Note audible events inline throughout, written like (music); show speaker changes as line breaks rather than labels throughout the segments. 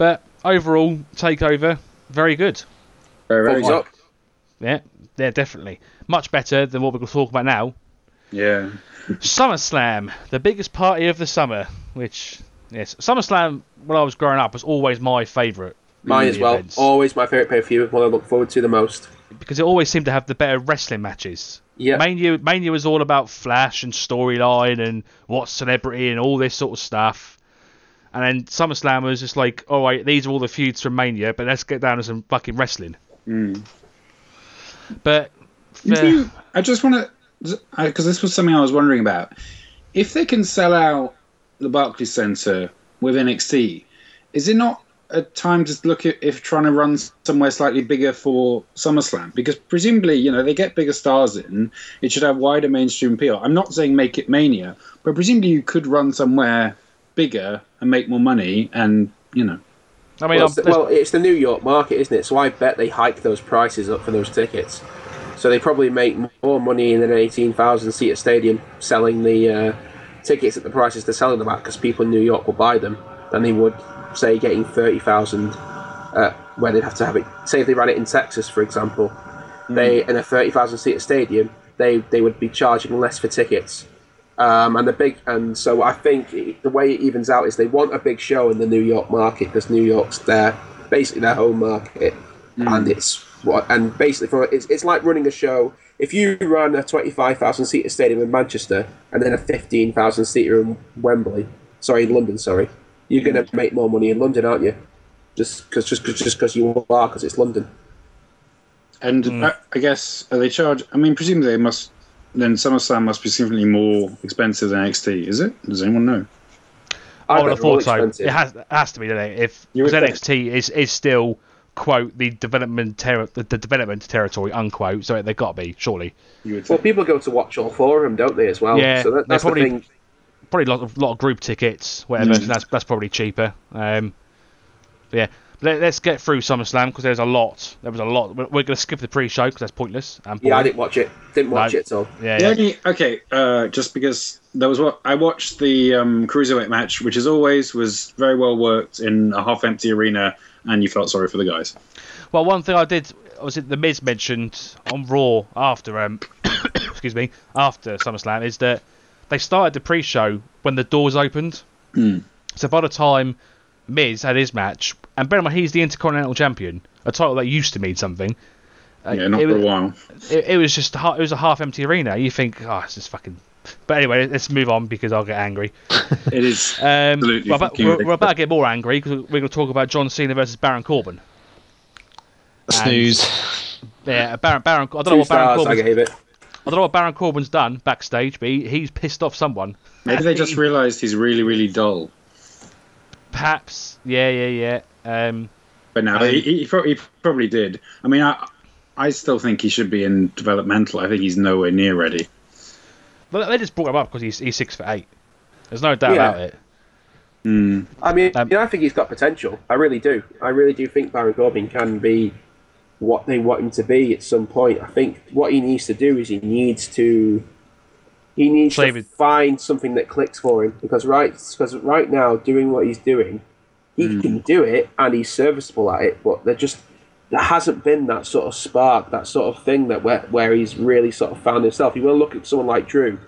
But overall, Takeover, very good.
Very, very
up.
Yeah, yeah, definitely. Much better than what we're going to talk about now.
Yeah.
SummerSlam, the biggest party of the summer. Which, yes, SummerSlam when I was growing up was always my favourite.
Mine as well.
events.
Always my favourite pay per view. One I look forward to the most.
because it always seemed to have the better wrestling matches.
Yeah.
Mania, Mania was all about flash and storyline and what celebrity and all this sort of stuff. And then SummerSlam was just like, all right, these are all the feuds from Mania, but let's get down to some fucking wrestling.
Mm.
But for-
you- I just want to, because this was something I was wondering about. If they can sell out the Barclays Center with NXT, is it not a time to look at if trying to run somewhere slightly bigger for SummerSlam? Because presumably, you know, they get bigger stars in, it should have wider mainstream appeal. I'm not saying make it Mania, but presumably you could run somewhere bigger and make more money, and you know,
I mean,
well, it's the, well, it's the New York market, isn't it? So I bet they hike those prices up for those tickets. So they probably make more money in an 18,000 seat stadium selling the uh, tickets at the prices they're selling them at because people in New York will buy them than they would, say, getting 30,000 uh, where they'd have to have it. Say if they ran it in Texas, for example, they in a 30,000 seat stadium, they, they would be charging less for tickets. Um, and the big and so I think it, the way it evens out is they want a big show in the New York market because New York's their basically their home market, hmm. and it's what and basically for it's, it's like running a show. If you run a twenty five thousand seater stadium in Manchester and then a fifteen thousand seater in Wembley, sorry, in London, sorry, you're gonna hmm. make more money in London, aren't you? Just because just cause, just because you are because it's London.
And hmm. I, I guess are they charge? I mean, presumably they must. Then SummerSlam must be significantly more expensive than NXT, is it? Does anyone know?
I would
bet
have
they're
thought so.
expensive.
It has, it has to be, doesn't it? If because. NXT is, is still quote the development ter- the, the development territory unquote, so they've got to be surely.
Well, people go to watch all four of them, don't they? As well.
Yeah,
So that, that's
probably-
the thing.
probably a lot of, lot of group tickets, whatever.
Mm.
So that's that's probably cheaper. Um, yeah, Let, us get through SummerSlam because there's a lot. There was a lot. We're, we're going to skip the pre-show because that's pointless. And
Yeah, I didn't watch it. Didn't watch
No.
it at all.
Yeah, yeah.
only okay, uh, just because there was what I watched the um, cruiserweight match, which as always was very well worked in a half-empty arena, and you felt sorry for the guys.
Well, one thing I did was it the Miz mentioned on Raw after um, (coughs) excuse me, after SummerSlam is that they started the pre-show when the doors opened.
Hmm.
So by the time Miz had his match, and bear in mind he's the Intercontinental Champion, a title that used to mean something. Uh,
yeah, not
it
for
was-
a while.
it, it was just it was a half empty arena. You think, oh, it's just fucking. But anyway, let's move on because I'll get angry. (laughs)
It is.
Um,
Absolutely
we're, about, we're, we're about to get more angry because we're going to talk about John Cena versus Baron Corbin.
Snooze.
Yeah, Baron. Baron. I don't know what Baron
stars I
Corbin's.
gave it.
I don't know what Baron Corbin's done backstage, but he, he's pissed off someone.
Maybe they just realised he's really, really dull.
Perhaps. Yeah, yeah, yeah. Um,
But no,
Um,
he, he, he probably did. I mean, I, I still think he should be in developmental. I think he's nowhere near ready.
but they just brought him up because he's he's six foot eight. There's no doubt
Yeah.
about it.
Mm.
I mean,
Um,
yeah, I think he's got potential. I really do. I really do think Baron Corbin can be what they want him to be at some point. I think what he needs to do is he needs to he needs to find something that clicks for him because right because right now doing what he's doing, he hmm. can do it and he's serviceable at it, but there just there hasn't been that sort of spark, that sort of thing that where where he's really sort of found himself. You will look at someone like Drew.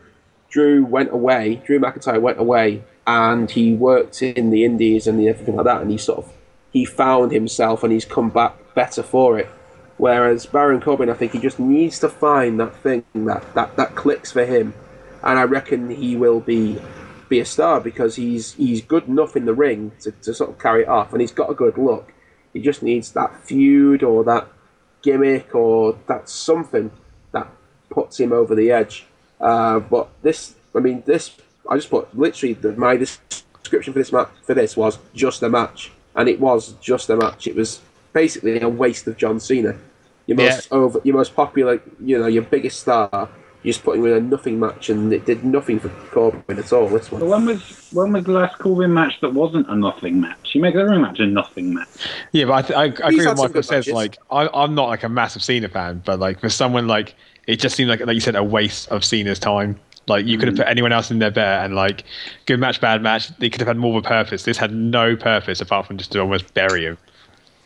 Drew went away. Drew McIntyre went away, and he worked in the Indies and everything like that. And he sort of he found himself, and he's come back better for it. Whereas Baron Corbin, I think he just needs to find that thing that that, that clicks for him, and I reckon he will be be a star because he's he's good enough in the ring to, to sort of carry it off, and he's got a good look. He just needs that feud or that gimmick or that something that puts him over the edge. Uh, but this, I mean, this, I just put literally the, my description for this match for this was just a match, and it was just a match. It was basically a waste of John Cena. Your most over, your most popular, you know, your biggest star. You're just putting him in a nothing match, and it did nothing for Corbin at all. This
But
one,
when was when was the last Corbin match that wasn't a nothing match? You make every match a nothing match.
Yeah, but I, th- I, I agree with Michael says.
matches.
Like, I, I'm not like a massive Cena fan, but like for someone like it just seemed like like you said a waste of Cena's time. Like you could have mm. put anyone else in there better, and like good match, bad match. They could have had more of a purpose. This had no purpose apart from just to almost bury him.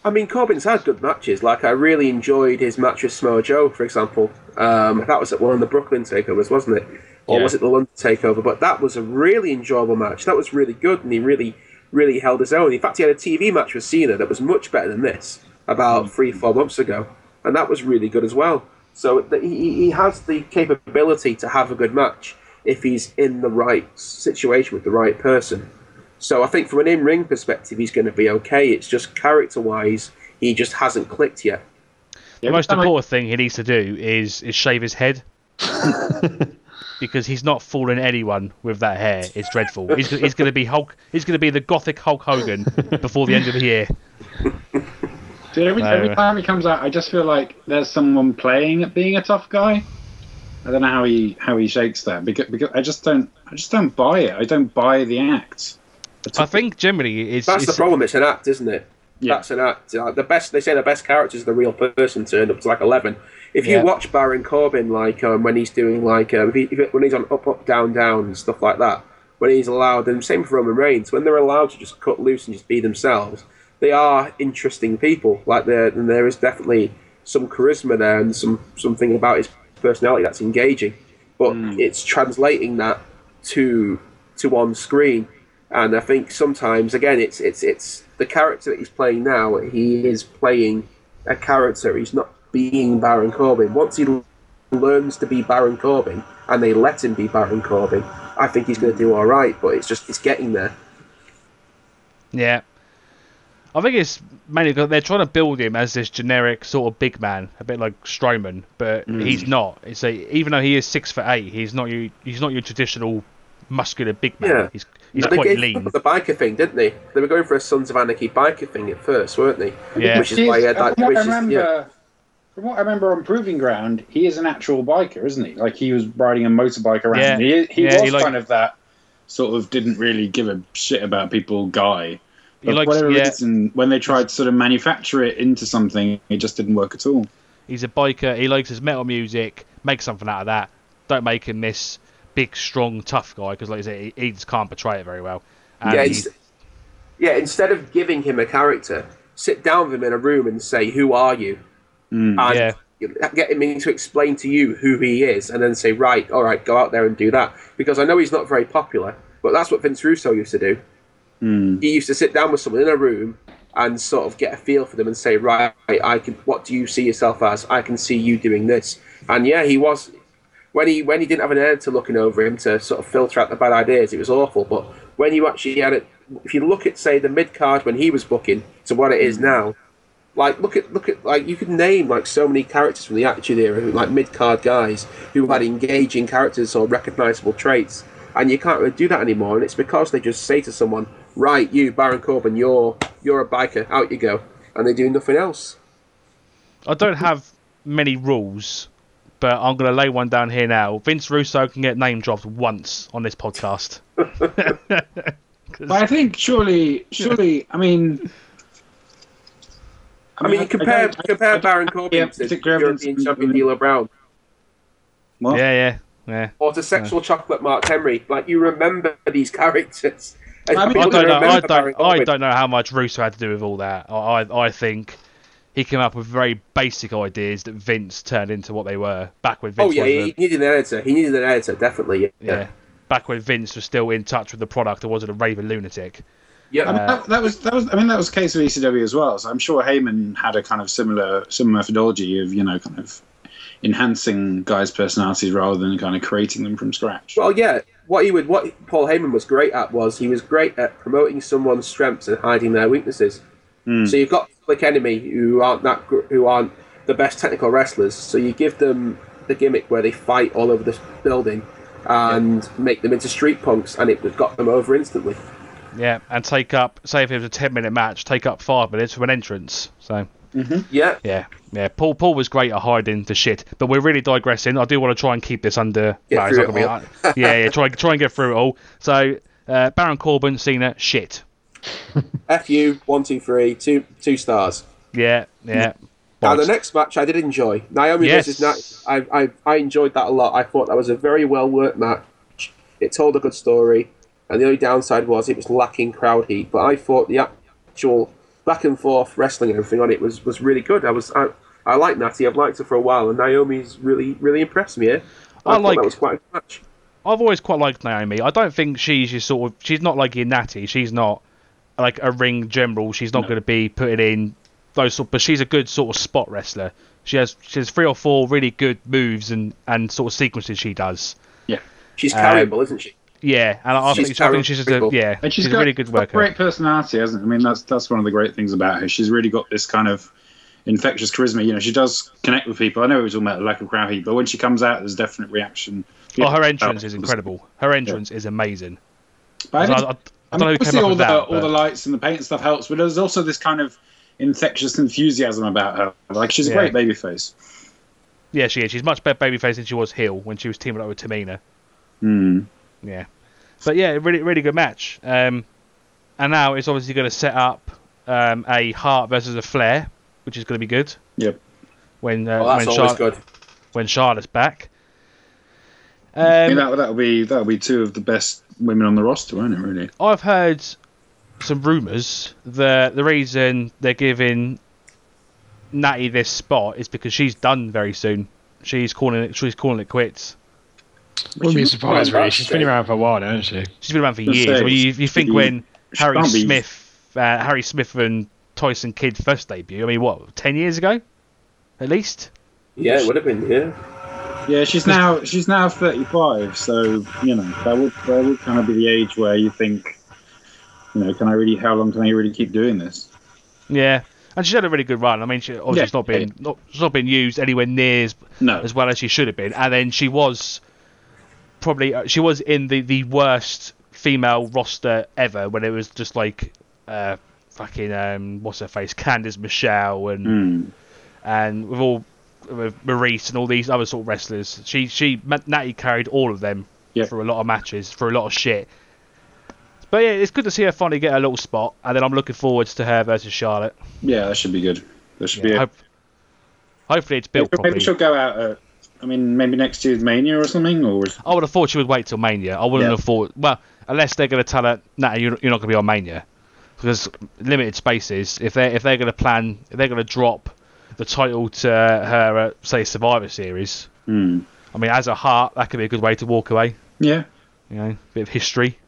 I mean, Corbin's had good matches. Like, I really enjoyed his match with Samoa Joe, for example. Um, that was at one of the Brooklyn takeovers, wasn't it? Or
Yeah.
was it the London takeover? But that was a really enjoyable match. That was really good, and he really, really held his own. In fact, he had a TV match with Cena that was much better than this about three, four months ago, and that was really good as well. So he, he has the capability to have a good match if he's in the right situation with the right person. So I think from an in-ring perspective, he's going to be okay. It's just character-wise, he just hasn't clicked yet.
The most important thing he needs to do is is shave his head. (laughs) because he's not fooling anyone with that hair. It's dreadful. He's, he's going to be Hulk. He's going to be the gothic Hulk Hogan before the end of the year.
Dude, every,
No.
every time he comes out, I just feel like there's someone playing at being a tough guy. I don't know how he how he shakes that because, because I just don't I just don't buy it. I don't buy the act.
I think generally it's,
That's the problem. It's an act, isn't it?
Yeah.
That's an act. Uh, the best they say the best character is the real person turned up to like eleven. If you
Yeah.
watch Baron Corbin, like um, when he's doing like um, if he, if, when he's on up up down down and stuff like that, when he's allowed, and same for Roman Reigns, when they're allowed to just cut loose and just be themselves, they are interesting people. Like there, and there is definitely some charisma there and some something about his personality that's engaging. But it's translating that to to on screen, and I think sometimes again it's it's it's the character that he's playing now. He is playing a character. He's not being Baron Corbin. Once he learns to be Baron Corbin and they let him be Baron Corbin, I think he's going to do all right. But it's just it's getting there.
yeah. I think it's mainly because they're trying to build him as this generic sort of big man, a bit like Strowman, but mm. he's not. It's a, even though he is six foot eight, he's not your he's not your traditional muscular big man.
Yeah.
He's he's
they
quite
gave
lean.
the biker thing, didn't they? They were going for a Sons of Anarchy biker thing at first, weren't they?
Yeah.
Which is why he had that.
from what
Which
I
is,
remember,
yeah.
from what I remember on Proving Ground, he is an actual biker, isn't he? Like he was riding a motorbike around.
Yeah.
He, he
Yeah,
was
he like-
kind of that sort of didn't really give a shit about people guy.
He
But for
likes-
whatever
yeah.
reason, when they tried to sort of manufacture it into something, it just didn't work at all.
He's a biker. He likes his metal music. Make something out of that. Don't make him this big, strong, tough guy because, like I say, he, he just can't portray it very well. And
yeah,
he's-
yeah. Instead of giving him a character, sit down with him in a room and say, "Who are you?" Mm. and
Yeah.
get him to explain to you who he is, and then say, "Right, all right, go out there and do that." Because I know he's not very popular, but that's what Vince Russo used to do. Mm. He used to sit down with someone in a room and sort of get a feel for them and say, "Right, I can. What do you see yourself as? I can see you doing this." And yeah, he was when he when he didn't have an editor looking over him to sort of filter out the bad ideas, it was awful. But when you actually had it, if you look at say the mid card when he was booking to what it is mm. now, like look at look at like you could name like so many characters from the Attitude Era, who, like mid card guys who had engaging characters or recognizable traits, and you can't really do that anymore. And it's because they just say to someone, "Right, you Baron Corbin, you're you're a biker, out you go," and they do nothing else.
I don't have many rules, but I'm going to lay one down here now. Vince Russo can get name dropped once on this podcast. 'Cause- (laughs) (laughs)
But I think surely, surely, I mean,
I mean, you compare
don't- I-
compare
I-
Baron Corbin to
particularly
European champion D'Lo Brown.
What?
yeah, yeah, yeah.
or to sexual chocolate Mark Henry. Like you remember these characters.
I mean,
I don't know. I don't. I
Corbin.
don't know how much Russo had to do with all that. I, I, I think he came up with very basic ideas that Vince turned into what they were back when oh, Vince
Oh yeah,
was
he needed an editor. He needed an editor, definitely. Yeah.
yeah. Back when Vince was still in touch with the product and wasn't a raving lunatic.
Yeah.
I mean, that, that was that was. I mean, that was the case with ECW as well. So I'm sure Heyman had a kind of similar similar methodology of you know kind of enhancing guys' personalities rather than kind of creating them from scratch.
Well, yeah. What he would, what Paul Heyman was great at was he was great at promoting someone's strengths and hiding their weaknesses. Hmm. So you've got Public Enemy who aren't that gr- who aren't the best technical wrestlers. So you give them the gimmick where they fight all over the building and make them into street punks, and it got them over instantly.
Yeah, and take up, say if it was a 10 minute match, take up five minutes from an entrance. So,
Yeah.
yeah, yeah. Paul Paul was great at hiding the shit, but we're really digressing. I do want to try and keep this under.
Get
well, it's
through
not
it
gonna be- yeah, yeah. Try try and get through it all. So, uh, Baron Corbin, Cena, shit. (laughs)
F you one two three two two stars.
Yeah, yeah.
Now the next match I did enjoy Naomi
Yes.
versus Nat. I, I I enjoyed that a lot. I thought that was a very well worked match. It told a good story, and the only downside was it was lacking crowd heat. But I thought the actual back and forth wrestling and everything on it was, was really good. I was I, I like Natty. I've liked her for a while, and Naomi's really really impressed me. Here. I,
I
thought
like-
that was quite a good match.
I've always quite liked Naomi. I don't think she's your sort of. She's not like your Natty. She's not like a ring general. She's not going to be putting in those sort. But she's a good sort of spot wrestler. She has she has three or four really good moves and and sort of sequences she does.
Yeah, she's
Um,
carryable, isn't she?
Yeah, and I
She's
think, I think she's just a yeah.
And
she's,
she's
a
got,
really good
got
worker.
great personality, hasn't? I mean, that's that's one of the great things about her. She's really got this kind of infectious charisma. You know, she does connect with people. I know we were talking about the lack of crowd heat, but when she comes out, there's definite reaction.
Oh, her entrance
Oh,
is incredible. Her entrance is amazing.
But I
I,
think-
I, I
I
don't
mean,
know who
obviously all the
that.
all the lights and the paint and stuff helps, but there's also this kind of infectious enthusiasm about her. Like she's a
Yeah.
great babyface.
Yeah, she is. She's much better babyface than she was heel when she was teaming up with Tamina.
Hmm.
Yeah, but yeah, really, really good match. Um, and now it's obviously going to set up um, a Hart versus a Flair, which is going to be good.
Yep.
When uh,
Well, that's
when,
always
Char-
good.
when Charlotte's back.
I mean,
Um,
that that'll be that'll be two of the best women on the roster, won't it? Really.
I've heard some rumours that the reason they're giving Natty this spot is because she's done very soon. She's calling it. She's calling it quits.
Wouldn't be
you-
surprised,
well,
really. She's been around for a while now, hasn't she?
She's been around for
I was
years.
gonna
I mean, you, you think when Harry
can't be-
Smith, uh, Harry Smith and Tyson Kidd first debut. I mean, what, ten years ago, at least?
Yeah, it would have been. Yeah.
Yeah, she's now she's now 35, so you know that would that would kind of be the age where you think, you know, can I really? How long can I really keep doing this?
Yeah, and she's had a really good run. I mean, she obviously
Yeah,
she's not been not, she's not been used anywhere near as,
No.
as well as she should have been. And then she was probably uh, she was in the the worst female roster ever when it was just like uh fucking um what's her face Candice Michelle and
Hmm.
and with all Maryse and all these other sort of wrestlers. She she Natty carried all of them
Yeah.
for a lot of matches for a lot of shit. But yeah, it's good to see her finally get a little spot, and then I'm looking forwards to her versus Charlotte.
Yeah, that should be good. That should
Yeah,
be. A,
hope, hopefully it's built
maybe
properly.
she'll go out. At, I mean, maybe next year's Mania or something, or
I would have thought she would wait till Mania. I wouldn't
Yeah.
have thought. Well, unless they're going to tell her, "Nah, you're, you're not going to be on Mania," because limited spaces. If they if they're going to plan, if they're going to drop the title to her, uh, say Survivor Series.
Hmm.
I mean, as a Hart, that could be a good way to walk away.
yeah,
You know, bit of history.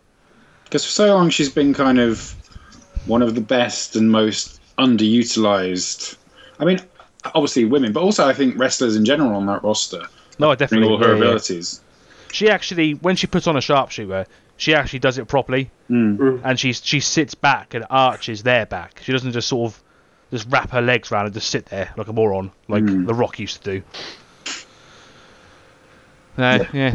because for so long she's been kind of one of the best and most underutilized. I mean, obviously women, but also I think wrestlers in general on that roster.
No, I
Bring
definitely.
all her
yeah, yeah.
abilities.
She actually, when she puts on a sharpshooter, she actually does it properly,
Mm.
and she she sits back and arches their back. She doesn't just sort of just wrap her legs around and just sit there like a moron, like
Mm.
The Rock used to do. Uh, yeah.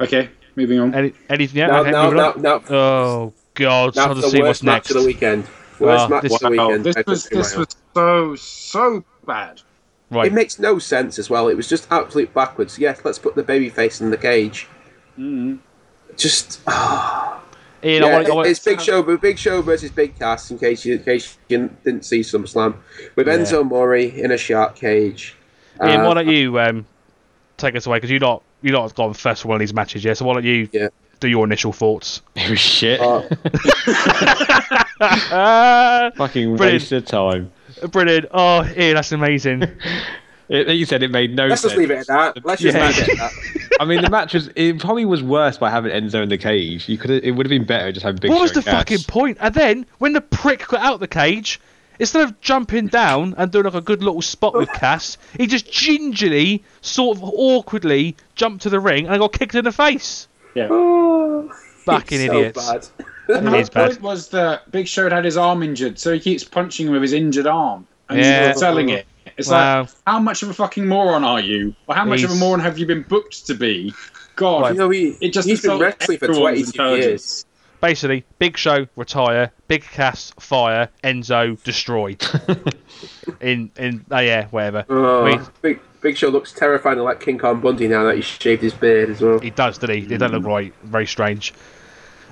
Okay, moving on.
Any, anything? Yeah.
now,
okay,
now,
moving
now,
on.
now,
Oh God!
now
I'll
for
just see
worst
what's
match
next.
of the weekend. Worst
Oh,
match
this-
of the weekend.
this was this
right
was so so bad.
Right.
It makes no sense as well. It was just absolute backwards. Yes, let's put the baby face in the cage.
Mm.
Just
Ian, I
yeah,
want, I want,
it's Big Show, but Big Show versus Big Cass. In case you, in case you didn't see SummerSlam, with
Yeah.
Enzo Amore in a shark cage.
Ian,
Uh,
why don't you um, take us away because you not you not gone first for one of these matches, yeah? So why don't you
Yeah.
do your initial thoughts?
It was (laughs) shit.
uh,
Ah, (laughs)
Fucking
Brilliant.
waste of time.
brilliant! Oh, Ian, that's amazing. (laughs)
It, you said it made no
let's
sense.
just leave it at that. Let's just
Yeah.
leave it at that.
I mean, the match was. It probably was worse by having Enzo in the cage. You could. It would have been better just having Big
what
Show
was the
and Cass.
fucking point? And then when the prick got out the cage, instead of jumping down and doing like a good little spot with (laughs) Cass, he just gingerly, sort of awkwardly jumped to the ring and got kicked in the face.
Yeah.
Oh,
Fucking
it's so
idiots.
bad.
And the
It bad.
point was that Big Show had his arm injured, so he keeps punching him with his injured arm and
Yeah.
he's selling it. It's
Wow.
like, how much of a fucking moron are you? Or how much of a moron have you been booked to be? God,
Right.
You know, he,
it just
he's been wrestling for
everyone's
22 years.
Basically, Big Show retire, Big Cass fire, Enzo destroy. (laughs) in in oh yeah, whatever.
Oh,
I mean,
Big, Big Show looks terrifying like King Kong Bundy now that he's shaved his beard as well.
He does, doesn't he? It doesn't look right. Very strange.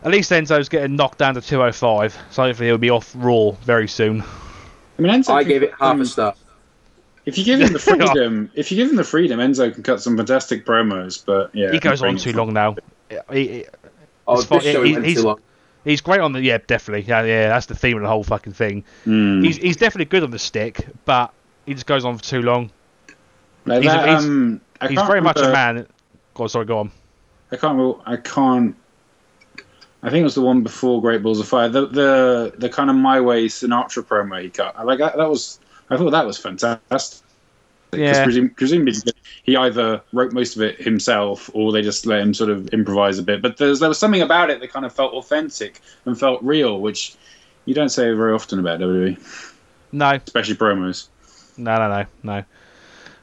At least Enzo's getting knocked down to 205, so hopefully he'll be off Raw very soon.
I mean, Enzo
I gave it half a star.
If you give him the (laughs) freedom, if you give him the freedom, Enzo can cut some fantastic promos. But yeah,
he goes on too long now. He- he-
Oh, this show
He- he's-
too long.
he's great on the yeah, definitely. Yeah, yeah, that's the theme of the whole fucking thing.
Mm.
He's he's definitely good on the stick, but he just goes on for too long.
Like
he's-
that,
he's-
um,
He's
can't
very much a man. Go on, sorry, go on.
I can't. remember- I can't. I think it was the one before Great Balls of Fire. The the the kind of My Way Sinatra promo he cut. Like that. That was. I thought that was fantastic.
Yeah.
presum- presumably he either wrote most of it himself or they just let him sort of improvise a bit. But there's, there was something about it that kind of felt authentic and felt real, which you don't say very often about WWE,
No,
especially promos.
no, no, no, no.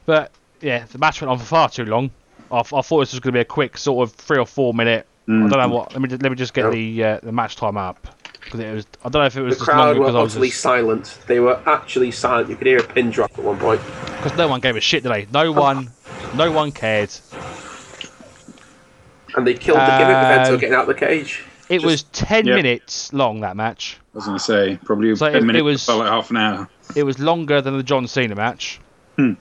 But yeah, the match went on for far too long. I, I thought this was going to be a quick sort of three or four minute. I
Mm.
don't know what. Let me let me just get
Yep.
the uh, the match time up because it was. I don't know if it was
The
just
crowd were
was
utterly
just,
silent. They were actually silent. You could hear a pin drop at one point.
because no one gave a shit, did they? No one, no one cared.
And they killed the gimmick with Enzo
Um,
getting out of the cage.
It
Just-
was ten
Yeah.
minutes long that match.
I was going to say probably
So
ten
it- it was-
felt like half an hour.
It was longer than the John Cena match,
Hmm.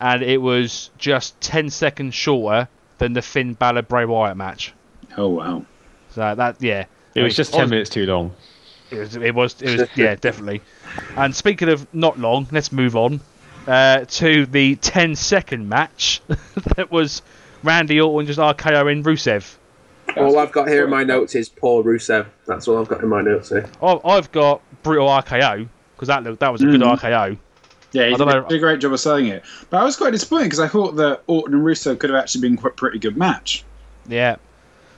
and it was just ten seconds shorter than the Finn Balor Bray Wyatt match.
Oh wow.
So that yeah,
It was just ten minutes too long.
It was, it was, it was, yeah, definitely. And speaking of not long, let's move on uh, to the 10 second match (laughs) that was Randy Orton just RKOing Rusev.
All I've got here in my notes is poor Rusev. That's all I've got in my notes here.
I- I've got brutal RKO because that looked, that was a good
Mhm.
RKO.
Yeah, he
I don't
did,
know.
a great job of selling it. But I was quite disappointed because I thought that Orton and Rusev could have actually been quite pretty good match.
Yeah,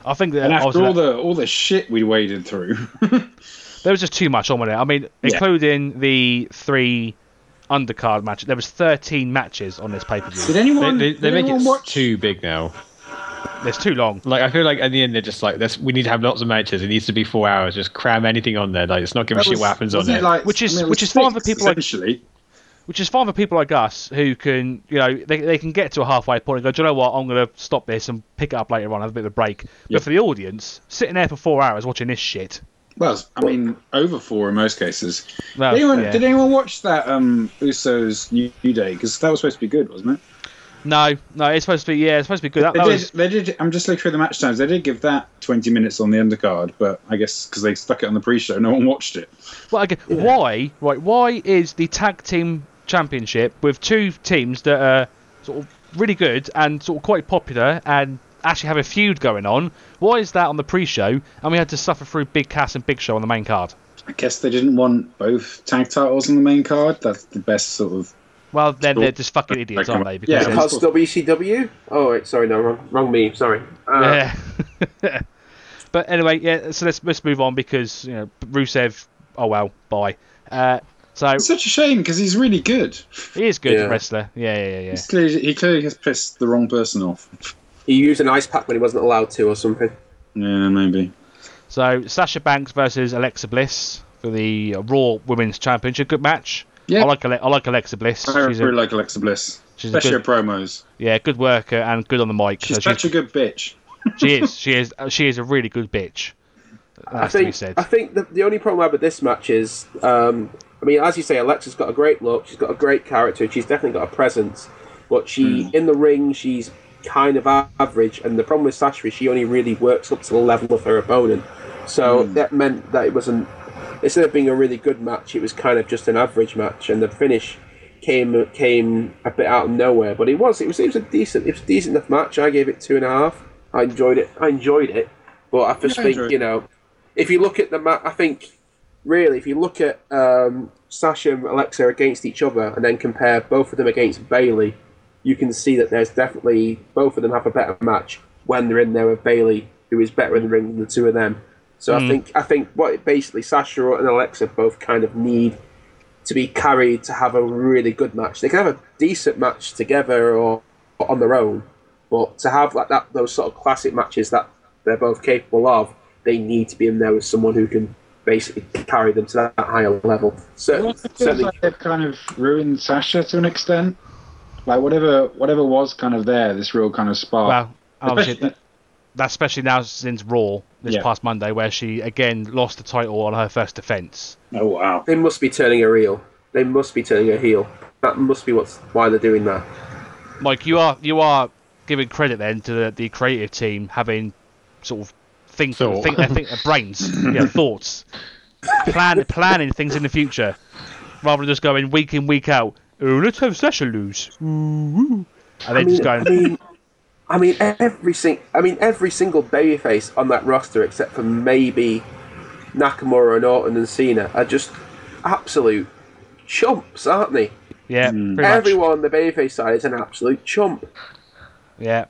I think that
And after all the all the shit we waded through, (laughs)
there was just too much on with it. I mean,
Yeah.
including the three undercard matches. There was 13 matches on this pay per
did
view.
They,
anyone?
they,
did
they make
anyone
it
watch?
too big now.
It's too long.
Like I feel like at the end they're just like, this, we need to have lots of matches. It needs to be four hours. Just cram anything on there. Like it's not giving a
That
shit what happens on there.
it like-
Which is-
I mean, it
which is fine for
six,
people like-
essentially.
Which is fine for people like us who can, you know, they, they can get to a halfway point and go, do you know what, I'm going to stop this and pick it up later on, have a bit of a break.
Yep.
But for the audience, sitting there for four hours watching this shit.
Well, I mean, over four in most cases.
Well,
did, anyone,
yeah.
did anyone watch that um, Usos New, Day? Because that was supposed to be good, wasn't it?
No, no, it's supposed to be, yeah, it's supposed to be good. That,
They
that
did.
was,
They did. I'm just looking through the match times. They did give that 20 minutes on the undercard, but I guess because they stuck it on the pre-show, no one watched it.
well, again, why, right, why is the tag team championship with two teams that are sort of really good and sort of quite popular and actually have a feud going on, why is that on the pre-show and we had to suffer through Big Cass and Big Show on the main card?
I guess they didn't want both tag titles on the main card. That's the best sort of.
Well, then they're just fucking idiots, aren't they?
Yeah,
Because
of
it's-
WCW? Oh, wait, sorry, no, wrong, wrong me. Sorry. Uh,
Yeah. (laughs) but anyway, yeah. So let's let's move on because you know Rusev. Oh well, bye. Uh, so
It's such a shame because he's really good.
he is good
Yeah.
wrestler. Yeah, yeah, yeah. yeah.
He's clearly, he clearly has pissed the wrong person off.
He used an ice pack when he wasn't allowed to, or something.
Yeah, maybe.
So Sasha Banks versus Alexa Bliss for the Raw Women's Championship. Good match.
Yeah.
I like I like Alexa Bliss.
I
She's
really
a,
like Alexa Bliss,
she's a
especially
good,
her promos.
yeah, good worker and good on the mic.
She's
So
such a good bitch. (laughs)
she is. She is. She is a really good bitch. That
I
has to
think,
said.
I think the, the only problem I have with this match is, um, I mean, as you say, Alexa's got a great look. She's got a great character. and She's definitely got a presence. But she, mm. in the ring, she's kind of average. And the problem with Sasha is she only really works up to the level of her opponent. So mm. that meant that it wasn't. Instead of being a really good match, it was kind of just an average match. And the finish came came a bit out of nowhere. But it was it was it was a decent it was a decent enough match. I gave it two and a half. I enjoyed it. I enjoyed it. But I just
I
think you know if you look at the match, I think really, if you look at um, Sasha and Alexa against each other and then compare both of them against Bayley, you can see that there's definitely both of them have a better match when they're in there with Bayley, who is better in the ring than the two of them. So I think I think what basically Sasha and Alexa both kind of need to be carried to have a really good match. They can have a decent match together or, or on their own, but to have like that those sort of classic matches that they're both capable of, they need to be in there with someone who can basically carry them to that higher level. So,
It feels
certainly,
like they've kind of ruined Sasha to an extent. Like whatever, whatever was kind of there, this real kind of spark.
well, oh, obviously,
Especially-
that, that's especially now since Raw this
Yeah.
past Monday, where she again lost the title on her first defense.
oh wow!
they must be turning her heel. They must be turning her heel. that must be what's why they're doing that.
Mike, you are you are giving credit then to the, the creative team having sort of think
Thought.
think their think their brains, (clears throat) yeah, thoughts, plan planning things in the future, rather than just going week in week out. Oh, let's have Sasha lose, Ooh, ooh," and then
I mean,
just going.
I mean, I mean every sing- I mean every single babyface on that roster, except for maybe Nakamura and Orton and Cena, are just absolute chumps, aren't they?
yeah, hmm. pretty much.
Everyone on the babyface side is an absolute chump.
Yeah.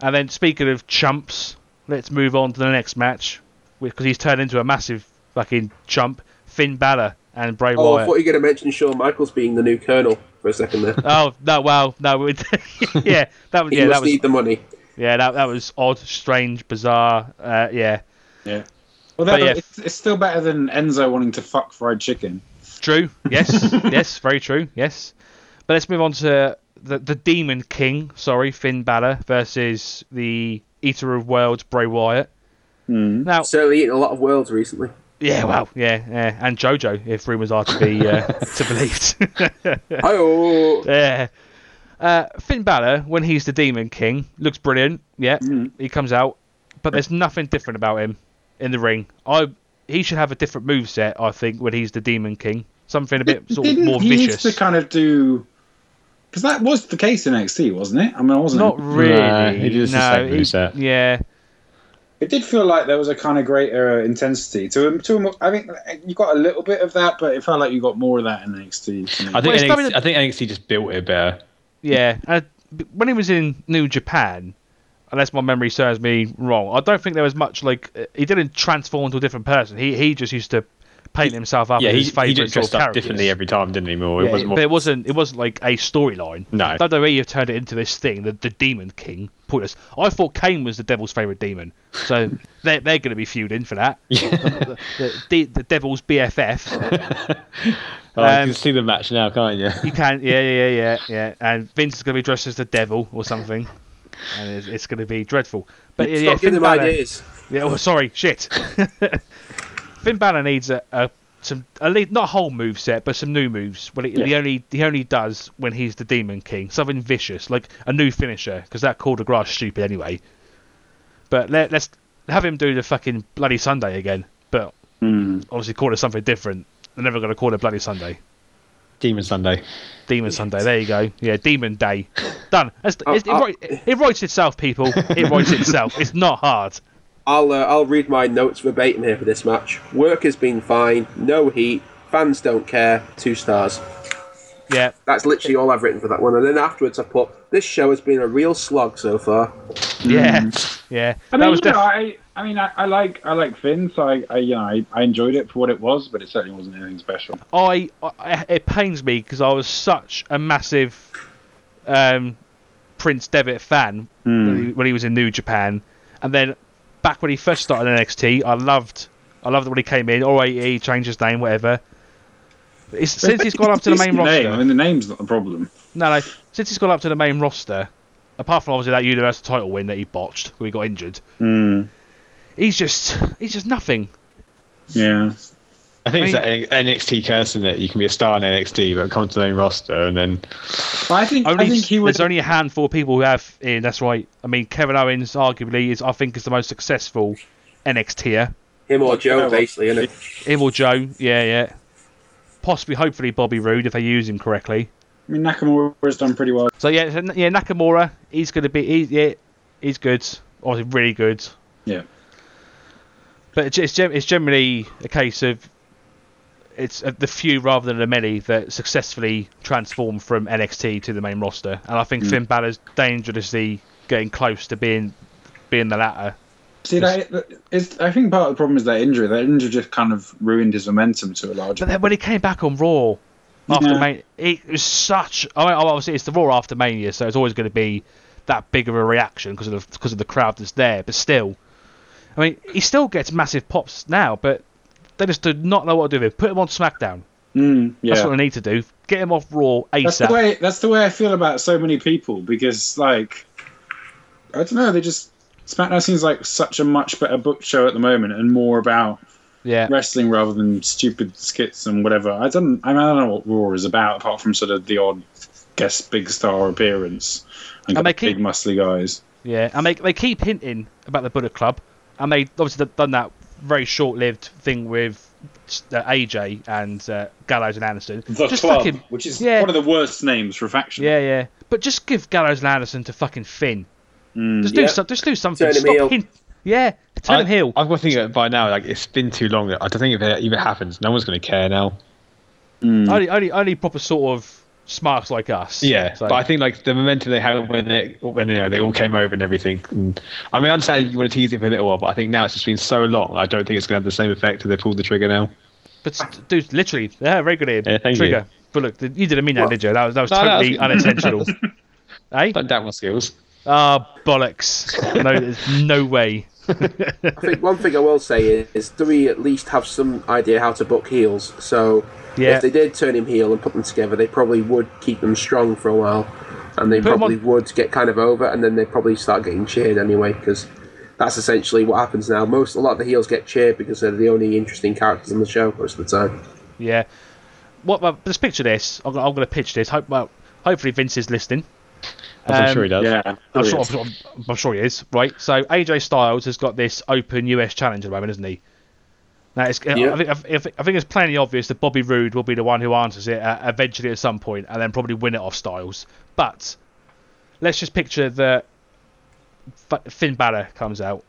And then speaking of chumps, let's move on to the next match because he's turned into a massive fucking chump. Finn Balor and Bray Wyatt.
Oh, I thought you were going to mention Shawn Michaels being the new Colonel for a second there.
Oh no! Well, no. it- (laughs) yeah, that was
He
yeah,
must
that was
need the money.
yeah, that that was odd, strange, bizarre. Uh, yeah,
Yeah. Well, that,
yeah.
it's, it's still better than Enzo wanting to fuck fried chicken.
true. (laughs) Yes, yes, very true. Yes. But let's move on to the the Demon King. Sorry, Finn Balor versus the Eater of Worlds, Bray Wyatt.
Mm.
Now,
Certainly eaten a lot of worlds recently.
yeah, well, yeah, yeah, and JoJo, if rumours are to be uh, (laughs) to believed. (laughs)
Oh,
Yeah. Uh, Finn Balor, when he's the Demon King, looks brilliant. Yeah,
Mm.
he comes out, but there's nothing different about him in the ring. I he should have a different move set. I think when he's the Demon King, something a bit sort of
Didn't
more
he
vicious.
needs to kind of do? Because that was the case in NXT, wasn't it? I mean, it wasn't.
Not really.
Nah, he does the
no,
same
he-
moveset.
yeah,
It did feel like there was a kind of greater intensity to him. To him, I think you got a little bit of that, but it felt like you got more of that in NXT.
I think
Well,
NXT,
probably
I think NXT just built it better.
yeah. Uh, when he was in New Japan, unless my memory serves me wrong, I don't think there was much like uh, he didn't transform into a different person. He he just used to paint himself up
Yeah,
as
he,
his favourite
just
sort of
dressed up differently every time, didn't he? More,
Yeah,
it wasn't
but it wasn't. It wasn't like a storyline.
No.
WWE have turned it into this thing, the, the Demon King. Pointless. I thought Kane was the Devil's favorite demon, so (laughs) they're they're going to be feuding for that. (laughs) the, the, the, the Devil's BFF. (laughs)
Oh, you
um,
can see the match now, can't you?
You can, yeah, yeah, yeah, yeah. And Vince is going to be dressed as the Devil or something, and it's, it's going to be dreadful. But yeah,
stop
yeah, Finn
giving him
Balor.
ideas.
Yeah, oh, sorry, shit. Finn Balor needs a, a some a lead, not a whole move set, but some new moves. Well, he, he only he only does when he's the Demon King, something vicious, like a new finisher, because that Coup de Grâce stupid anyway. But let, let's have him do the fucking bloody Sunday again, but
Mm.
obviously call it something different. They're never going to call it bloody Sunday.
Demon Sunday.
Demon Sunday. There you go. Yeah, Demon Day. Done. That's,
Oh,
it, it,
oh.
write- it writes itself, people. It writes itself. It's not hard.
I'll uh, I'll read my notes verbatim here for this match. Work has been fine, no heat, fans don't care, two stars.
Yeah.
That's literally all I've written for that one. And then afterwards I put this show has been a real slog so far.
Yeah. Yeah.
I
that
mean,
was
you know, I, I mean, I, I like, I like Finn, so I, I you know, I, I enjoyed it for what it was, but it certainly wasn't anything special.
I, I it pains me because I was such a massive um, Prince Devitt fan when, he, when he was in New Japan, and then back when he first started in NXT, I loved I loved when he came in. All right, he changed his name, whatever. It's, since he's gone up to the main roster,
name. I mean, the name's not the problem.
no, no, since he's gone up to the main roster, apart from obviously that Universal title win that he botched, when he got injured,
Mm.
he's just he's just nothing.
Yeah.
I think
I
it's that NXT curse in it. You can be a star in NXT, but come to the main roster and then
I think,
Only,
I think he would.
There's only a handful of people who have in. That's right. I mean, Kevin Owens arguably is, I think, is the most successful NXTer.
Him or Joe, basically, isn't it?
Him or Joe, yeah, yeah. Possibly, hopefully, Bobby Roode if they use him correctly.
I mean, Nakamura's done pretty well.
So yeah, so, yeah, Nakamura, he's going to be, he, yeah, he's good, obviously really good.
Yeah.
But it's it's, it's generally a case of it's uh, the few rather than the many that successfully transform from NXT to the main roster, and I think
Mm.
Finn Balor's dangerously getting close to being being the latter.
See, that, it's, I think part of the problem is that injury. That injury just kind of ruined his momentum to a large
But then when he came back on Raw after
Yeah.
Mania, it was such. I mean, obviously it's the Raw after Mania, so it's always going to be that big of a reaction because of the because of the crowd that's there. But still, I mean, he still gets massive pops now, but they just do not know what to do with him. Put him on SmackDown.
Mm, yeah.
That's what they need to do. Get him off Raw ASAP.
That's the way. That's the way I feel about so many people because, like, I don't know. They just SmackDown seems like such a much better book show at the moment and more about
Yeah.
wrestling rather than stupid skits and whatever. I don't. I, mean, I don't know what Raw is about apart from sort of the odd guest big star appearance and,
And they
got big muscly guys.
Yeah, and they they keep hinting about the Bullet Club, and they obviously done that very short-lived thing with uh, AJ and uh, Gallows and Anderson.
The
just
Club,
fucking
which is
yeah.
one of the worst names for a faction.
yeah, yeah. But just give Gallows and Anderson to fucking Finn.
Mm.
Just do
Yeah.
some, just do something.
Turn him
Stop
heel.
hint- Yeah, turn
I,
him heel.
I've got to think that by now, like it's been too long. I don't think if it even happens, no one's going to care now.
Mm.
Only, only, only proper sort of smarts like us.
Yeah,
So-
but I think like the momentum they had when they when you know they all came over and everything. And, I mean, I understand you want to tease it for a little while, but I think now it's just been so long. I don't think it's going to have the same effect if they pulled the trigger now.
But s- dude, literally, yeah, very good.
Yeah, thank
Trigger. But look, you didn't mean that,
Well-
did you? That was that was
No, no,
totally
that's-
unintentional. (laughs) eh?
Don't doubt my skills.
Ah, bollocks. No, there's no way. (laughs)
I think one thing I will say is, is do we at least have some idea how to book heels? So
Yeah.
if they did turn him heel and put them together, they probably would keep them strong for a while, and they
Put 'em
probably
on-
would get kind of over, and then they probably start getting cheered anyway because that's essentially what happens now. Most a lot of the heels get cheered because they're the only interesting characters on the show most of the time.
Yeah. What? Well, just picture this. I'm, I'm going to pitch this. Hope, well, hopefully Vince is listening.
As I'm
Um,
sure he does.
Yeah,
I'm sure, I'm, sure, I'm sure he is. Right. So AJ Styles has got this open US challenge at the moment, isn't he? Now, it's,
Yeah.
I, think, I, think- I think it's plainly obvious that Bobby Roode will be the one who answers it uh, eventually at some point, and then probably win it off Styles. But let's just picture that Finn Balor comes out.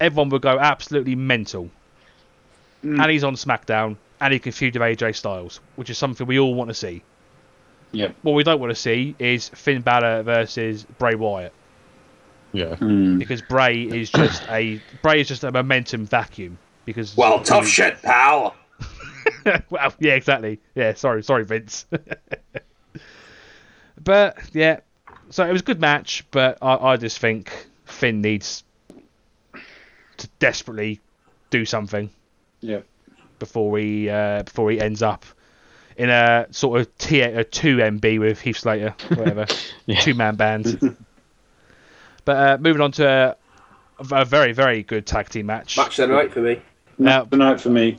Everyone will go absolutely mental,
Mm.
and he's on SmackDown, and he can feud with AJ Styles, which is something we all want to see.
Yeah.
What we don't want to see is Finn Balor versus Bray Wyatt
Yeah.
Mm.
because Bray is just a Bray is just a momentum vacuum. Because
Well, tough shit, pal. (laughs)
well, yeah, exactly. Yeah, sorry, sorry, Vince. (laughs) but yeah, so it was a good match, but I, I just think Finn needs to desperately do something
Yeah.
before he uh, before he ends up in a sort of T a two MB with Heath Slater, whatever, (laughs)
Yeah.
two man band. but uh, moving on to a, a very very good tag team match.
Match of the night for me.
Not tonight for me.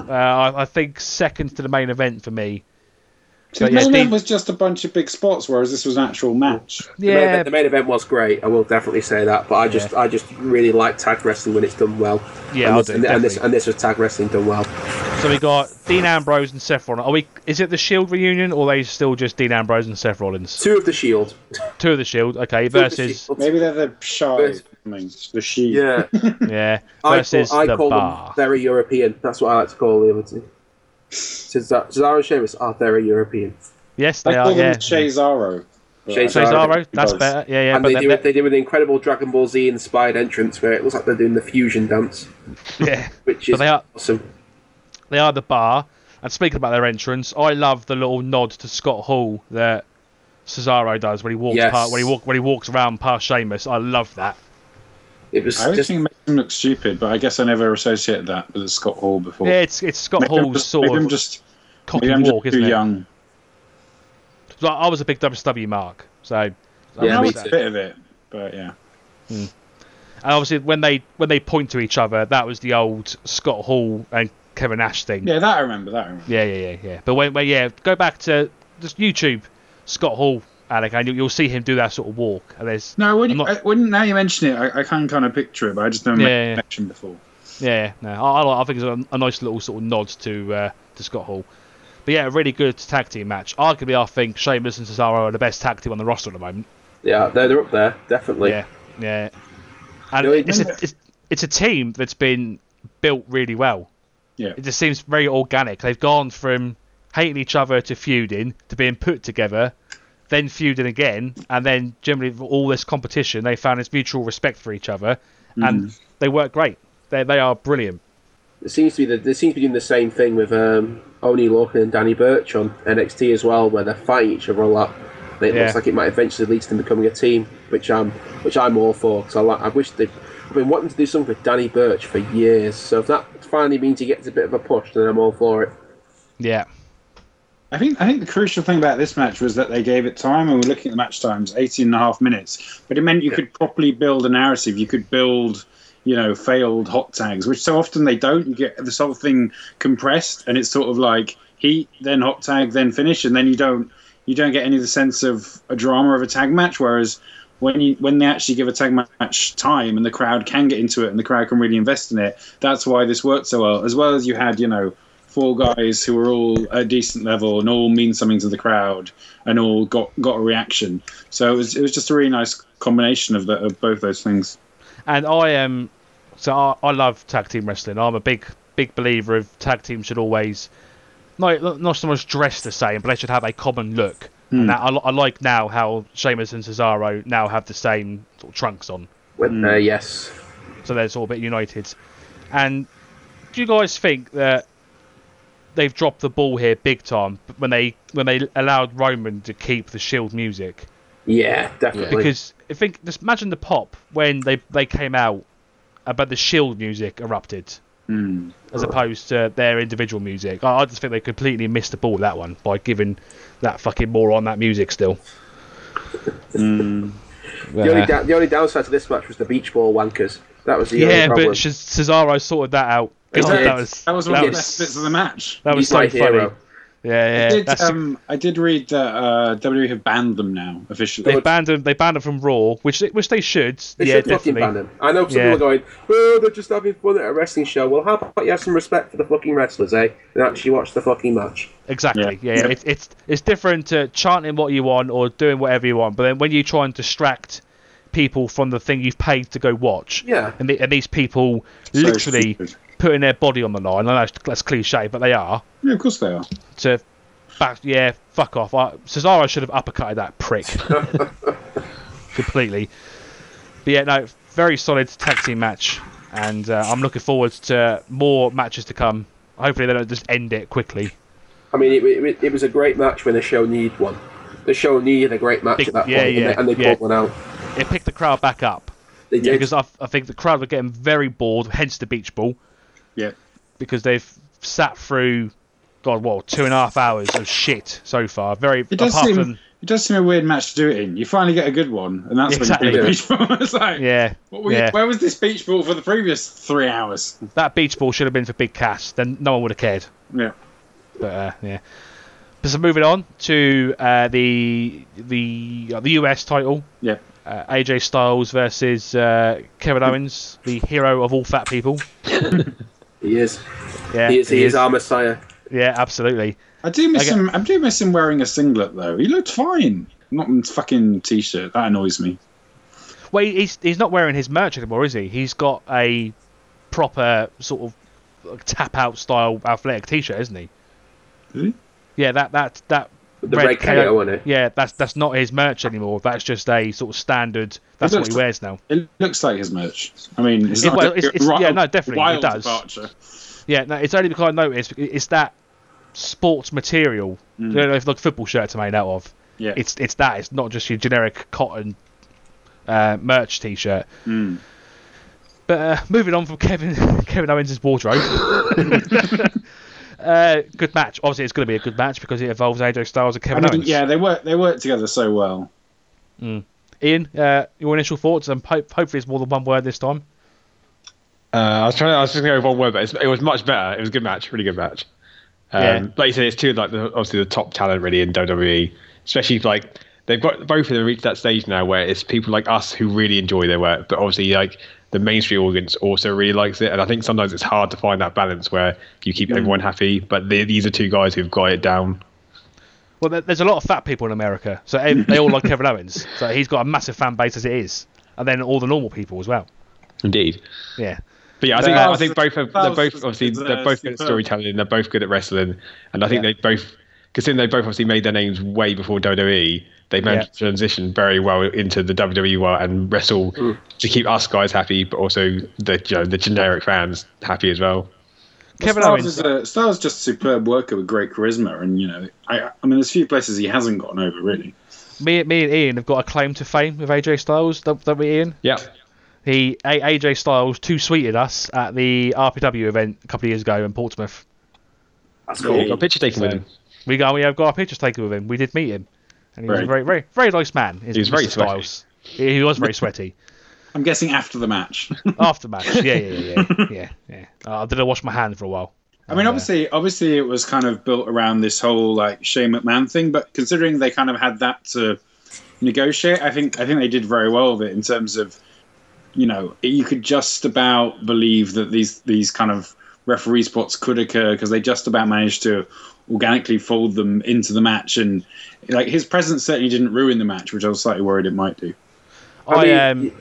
Uh, I, I think second to the main event for me.
See,
But
the
yeah,
main event
Steve-
was just a bunch of big spots, whereas this was an actual match.
The main,
Yeah,
event, the main event was great. I will definitely say that. But I just, I just really like tag wrestling when it's done well.
Yeah,
and
I
this,
do,
and, and this, and this was tag wrestling done well.
so we got Dean Ambrose and Seth Rollins. Are we? Is it the Shield reunion, or are they still just Dean Ambrose and Seth Rollins?
Two of the Shield.
Two of the Shield, okay,
Two
versus
Shield.
Maybe they're the shy.
Vers-
I mean, the she.
Yeah, (laughs)
yeah,
I call, I
the
call
Bar.
them very European. That's what I like to call the other two. Cesaro Cesaro and Sheamus are very European.
Yes,
I
they
call
are.
them
Yeah,
Cesaro.
Cesaro.
Cesaro, that's better. Yeah, yeah,
and
but
they
they,
do, it, they do an incredible Dragon Ball Z inspired entrance where it looks like they're doing the fusion dance, (laughs)
yeah,
which
but
is
they are
awesome.
they are the Bar. And speaking about their entrance, I love the little nod to Scott Hall that Cesaro does when he walks
Yes.
past, when he walk when he walks around past Sheamus. I love that.
It was
I always
just
think it makes him look stupid, but I guess I never associated that with Scott Hall before.
Yeah, it's it's Scott
maybe
Hall's
just,
sort
maybe
of
I'm just,
cocky
maybe I'm just too
it?
young.
So I was a big WCW mark, so I
Yeah,
I
me
was
that.
a bit of it, but yeah. Hmm.
And obviously, when they when they point to each other, that was the old Scott Hall and Kevin Nash thing.
Yeah, that I remember. That I remember.
yeah, yeah, yeah. yeah. But when, when yeah, go back to just YouTube Scott Hall, Alec, and you'll, you'll see him do that sort of walk. And there's
No, when, you,
not-
I, when now you mention it, I, I can kind of picture it, but I just never
Yeah,
made
yeah.
connection before.
yeah, no, I, I, I think it's a, a nice little sort of nod to uh, to Scott Hall. But yeah, a really good tag team match. Arguably, I think Sheamus and Cesaro are the best tag team on the roster at the moment.
yeah, they're, they're up there definitely.
Yeah, yeah. And
No,
it's, a, it's it's a team that's been built really well.
Yeah.
It just seems very organic. They've gone from hating each other to feuding to being put together, then feuding again, and then generally with all this competition, they found this mutual respect for each other, and they work great. They they are brilliant.
It seems to be that they seem to be doing the same thing with um, Oni Lorcan and Danny Burch on NXT as well, where they're fighting each other a lot. And it
Yeah.
looks like it might eventually lead to them becoming a team, which I'm which I'm all for. Because I, like, I wish they. I've been wanting to do something with Danny Burch for years. So if that finally means he gets a bit of a push, then I'm all for it.
Yeah,
I think I think the crucial thing about this match was that they gave it time, and we're looking at the match times, 18 and a half minutes. But it meant you
Yeah.
could properly build a narrative. You could build you know, failed hot tags, which so often they don't. You get this whole thing compressed, and it's sort of like heat, then hot tag, then finish, and then you don't you don't get any of the sense of a drama of a tag match. Whereas when you when they actually give a tag match time and the crowd can get into it and the crowd can really invest in it, that's why this worked so well. As well as you had, you know, four guys who were all a decent level and all mean something to the crowd and all got got a reaction. So it was it was just a really nice combination of, the, of both those things.
And I am so I, I love tag team wrestling. I'm a big big believer of tag teams should always not not so much dress the same, but they should have a common look.
Hmm.
And that, I, I like now how Sheamus and Cesaro now have the same sort of trunks on,
With,
Mm.
uh, yes.
so they're sort of a bit united. And do you guys think that they've dropped the ball here big time when they when they allowed Roman to keep the Shield music?
Yeah, definitely.
Because I think just imagine the pop when they they came out, but the Shield music erupted
Mm.
as opposed to their individual music. I, I just think they completely missed the ball with that one by giving that fucking moron that music still.
Mm.
the, only
Uh,
da- the only downside to this match was the beach ball wankers. That was the
yeah,
only problem.
but Cesaro sorted that out.
He
God, that was
That was one of the
Yes.
best bits of the match.
that was
He's
so funny.
hero.
Yeah,
I
yeah.
did, um, I did read that uh, WWE have banned them now officially.
they banned them. They banned them from Raw, which they, which they should.
They
yeah,
should fucking
definitely.
ban them. I know some
Yeah.
people are going, oh, they're just having fun at a wrestling show. Well, how about you have some respect for the fucking wrestlers, eh? And actually watch the fucking match.
Exactly.
Yeah.
Yeah, yeah.
Yeah.
It's, it's it's different to chanting what you want or doing whatever you want, but then when you try and distract people from the thing you've paid to go watch,
Yeah.
and, the, and these people
So
literally
stupid.
Putting their body on the line. I know that's, that's cliche, but they are.
Yeah, of course they are.
To back, yeah, fuck off. I, Cesaro should have uppercutted that prick (laughs) completely. But yeah, no, very solid tag team match, and uh, I'm looking forward to more matches to come. Hopefully, they don't just end it quickly.
I mean, it, it, it was a great match when the show needed one. The show needed a great match
Big-
at that
yeah,
point,
yeah,
and they, and they
yeah.
pulled one out.
It picked the crowd back up
They did.
because I, I think the crowd were getting very bored, hence the beach ball,
Yeah.
because they've sat through, God, what, two and a half hours of shit so far. Very
It does
apart
seem
from
it does seem a weird match to do it in. You finally get a good one, and that's
Exactly.
when you do the beach ball. (laughs) it's like,
yeah,
what were
yeah.
where was this beach ball for the previous three hours?
that beach ball should have been for Big Cass. Then no one would have cared.
Yeah.
But uh, yeah. But so moving on to uh, the the uh, the US title,
Yeah.
uh, AJ Styles versus uh, Kevin Owens, the hero of all fat people. (laughs)
he is.
Yeah,
he is, he is our messiah.
Yeah, absolutely.
I do miss
Okay.
him. I do miss him wearing a singlet though. He looked fine. Not in fucking t-shirt. That annoys me.
Well, he's he's not wearing his merch anymore, is he? He's got a proper sort of tap out style athletic T-shirt, isn't he?
Is he?
Yeah, that that that
The red, KO on it.
Yeah, that's that's not his merch anymore. That's just a sort of standard. That's what he wears now.
It looks like his merch. I mean, it's
It-
not
well, it's- it's-
wild-
yeah, no, definitely, it does.
departure.
Yeah, no, it's only because I noticed it's that sports material. You know, if like football shirts are made out of.
Yeah.
It's it's that. It's not just your generic cotton uh, merch T-shirt.
Mm.
But uh, moving on from Kevin (laughs) Kevin Owens' wardrobe. (laughs) (laughs) uh, good match. Obviously, it's going to be a good match because it involves AJ Styles and
I
Kevin
mean,
Owens.
yeah, they work. They work together so well.
Ian, uh, your initial thoughts, and hope, hopefully it's more than one word this time.
Uh, I was trying. I was just going to go with one word, but it's, it was much better. It was a good match, really good match. Um,
Yeah.
Like you said, it's two like the, obviously the top talent really in WWE, especially like they've got both of them reached that stage now where it's people like us who really enjoy their work, but obviously like the mainstream audience also really likes it, and I think sometimes it's hard to find that balance where you keep hmm. everyone happy, but they, these are two guys who've got it down.
Well, there's a lot of fat people in America, so they all like Kevin Owens. So he's got a massive fan base as it is, and then all the normal people as well.
Indeed.
Yeah,
But yeah, I think
Styles-
I think both have, they're both obviously
is,
they're both good at
superb.
storytelling. They're both good at wrestling, and I think
Yeah.
they both considering they both obviously made their names way before WWE. They managed
Yeah.
to transition very well into the WWE world and wrestle to keep us guys happy, but also the you know, the generic fans happy as well.
Kevin
Styles
Owens.
is a Styles just a superb worker with great charisma, and you know, I, I mean, there's few places he hasn't gotten over really.
me, me and Ian have got a claim to fame with AJ Styles. Don't, don't we, Ian?
Yeah,
He AJ Styles two sweeted us at the RPW event a couple of years ago in Portsmouth.
That's
Yeah.
cool.
got a picture taken with him.
We go, we have got our pictures taken with him. We did meet him, and he was a very, very, very nice man.
He was very
Mr. Styles. He, he was very sweaty. (laughs)
I'm guessing after the match. (laughs)
After match, yeah, yeah, yeah, yeah, (laughs) yeah. yeah. Uh, I didn't wash my hand for a while.
I mean,
Uh,
obviously, obviously, it was kind of built around this whole like Shane McMahon thing. But considering they kind of had that to negotiate, I think I think they did very well with it in terms of, you know, you could just about believe that these these kind of referee spots could occur because they just about managed to organically fold them into the match, and like his presence certainly didn't ruin the match, which I was slightly worried it might do.
I,
mean,
um.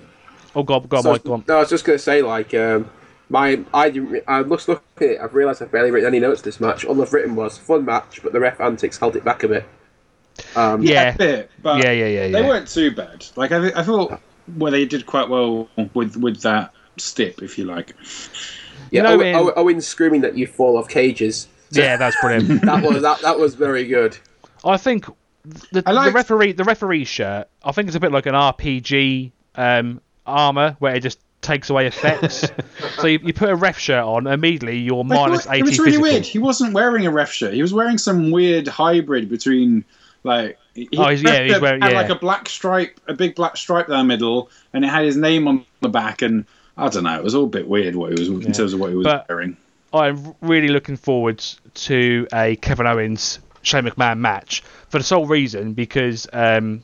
Oh god, go on,
So-
Mike, go on.
No, I was just going to say, like, um, my I I just look at it. I've realised I've barely written any notes this match. All I've written was fun match, but the ref antics held it back a bit. Um,
Yeah,
A bit, but
yeah, yeah, yeah,
they weren't too bad. Like I, I thought, well, they did quite well with with that stip, if you like.
yeah.
You know,
Owen, Owen, Owen screaming that you fall off cages.
Yeah, that's brilliant. (laughs)
That was that. That was very good.
I think the,
I like-
the referee the referee shirt. I think it's a bit like an RPG um, armor where it just takes away effects. (laughs) so you, you put a ref shirt on, immediately you're
Like,
minus
it was really
physical.
weird. He wasn't wearing a ref shirt. He was wearing some weird hybrid between like. He
Oh, he's- yeah, he's
had
wearing-
had
yeah.
like a black stripe, a big black stripe down the middle, and it had his name on the back. And I don't know, it was all a bit weird what he was in terms of what he was
But-
wearing.
I'm really looking forward to a Kevin Owens Shane McMahon match for the sole reason because um,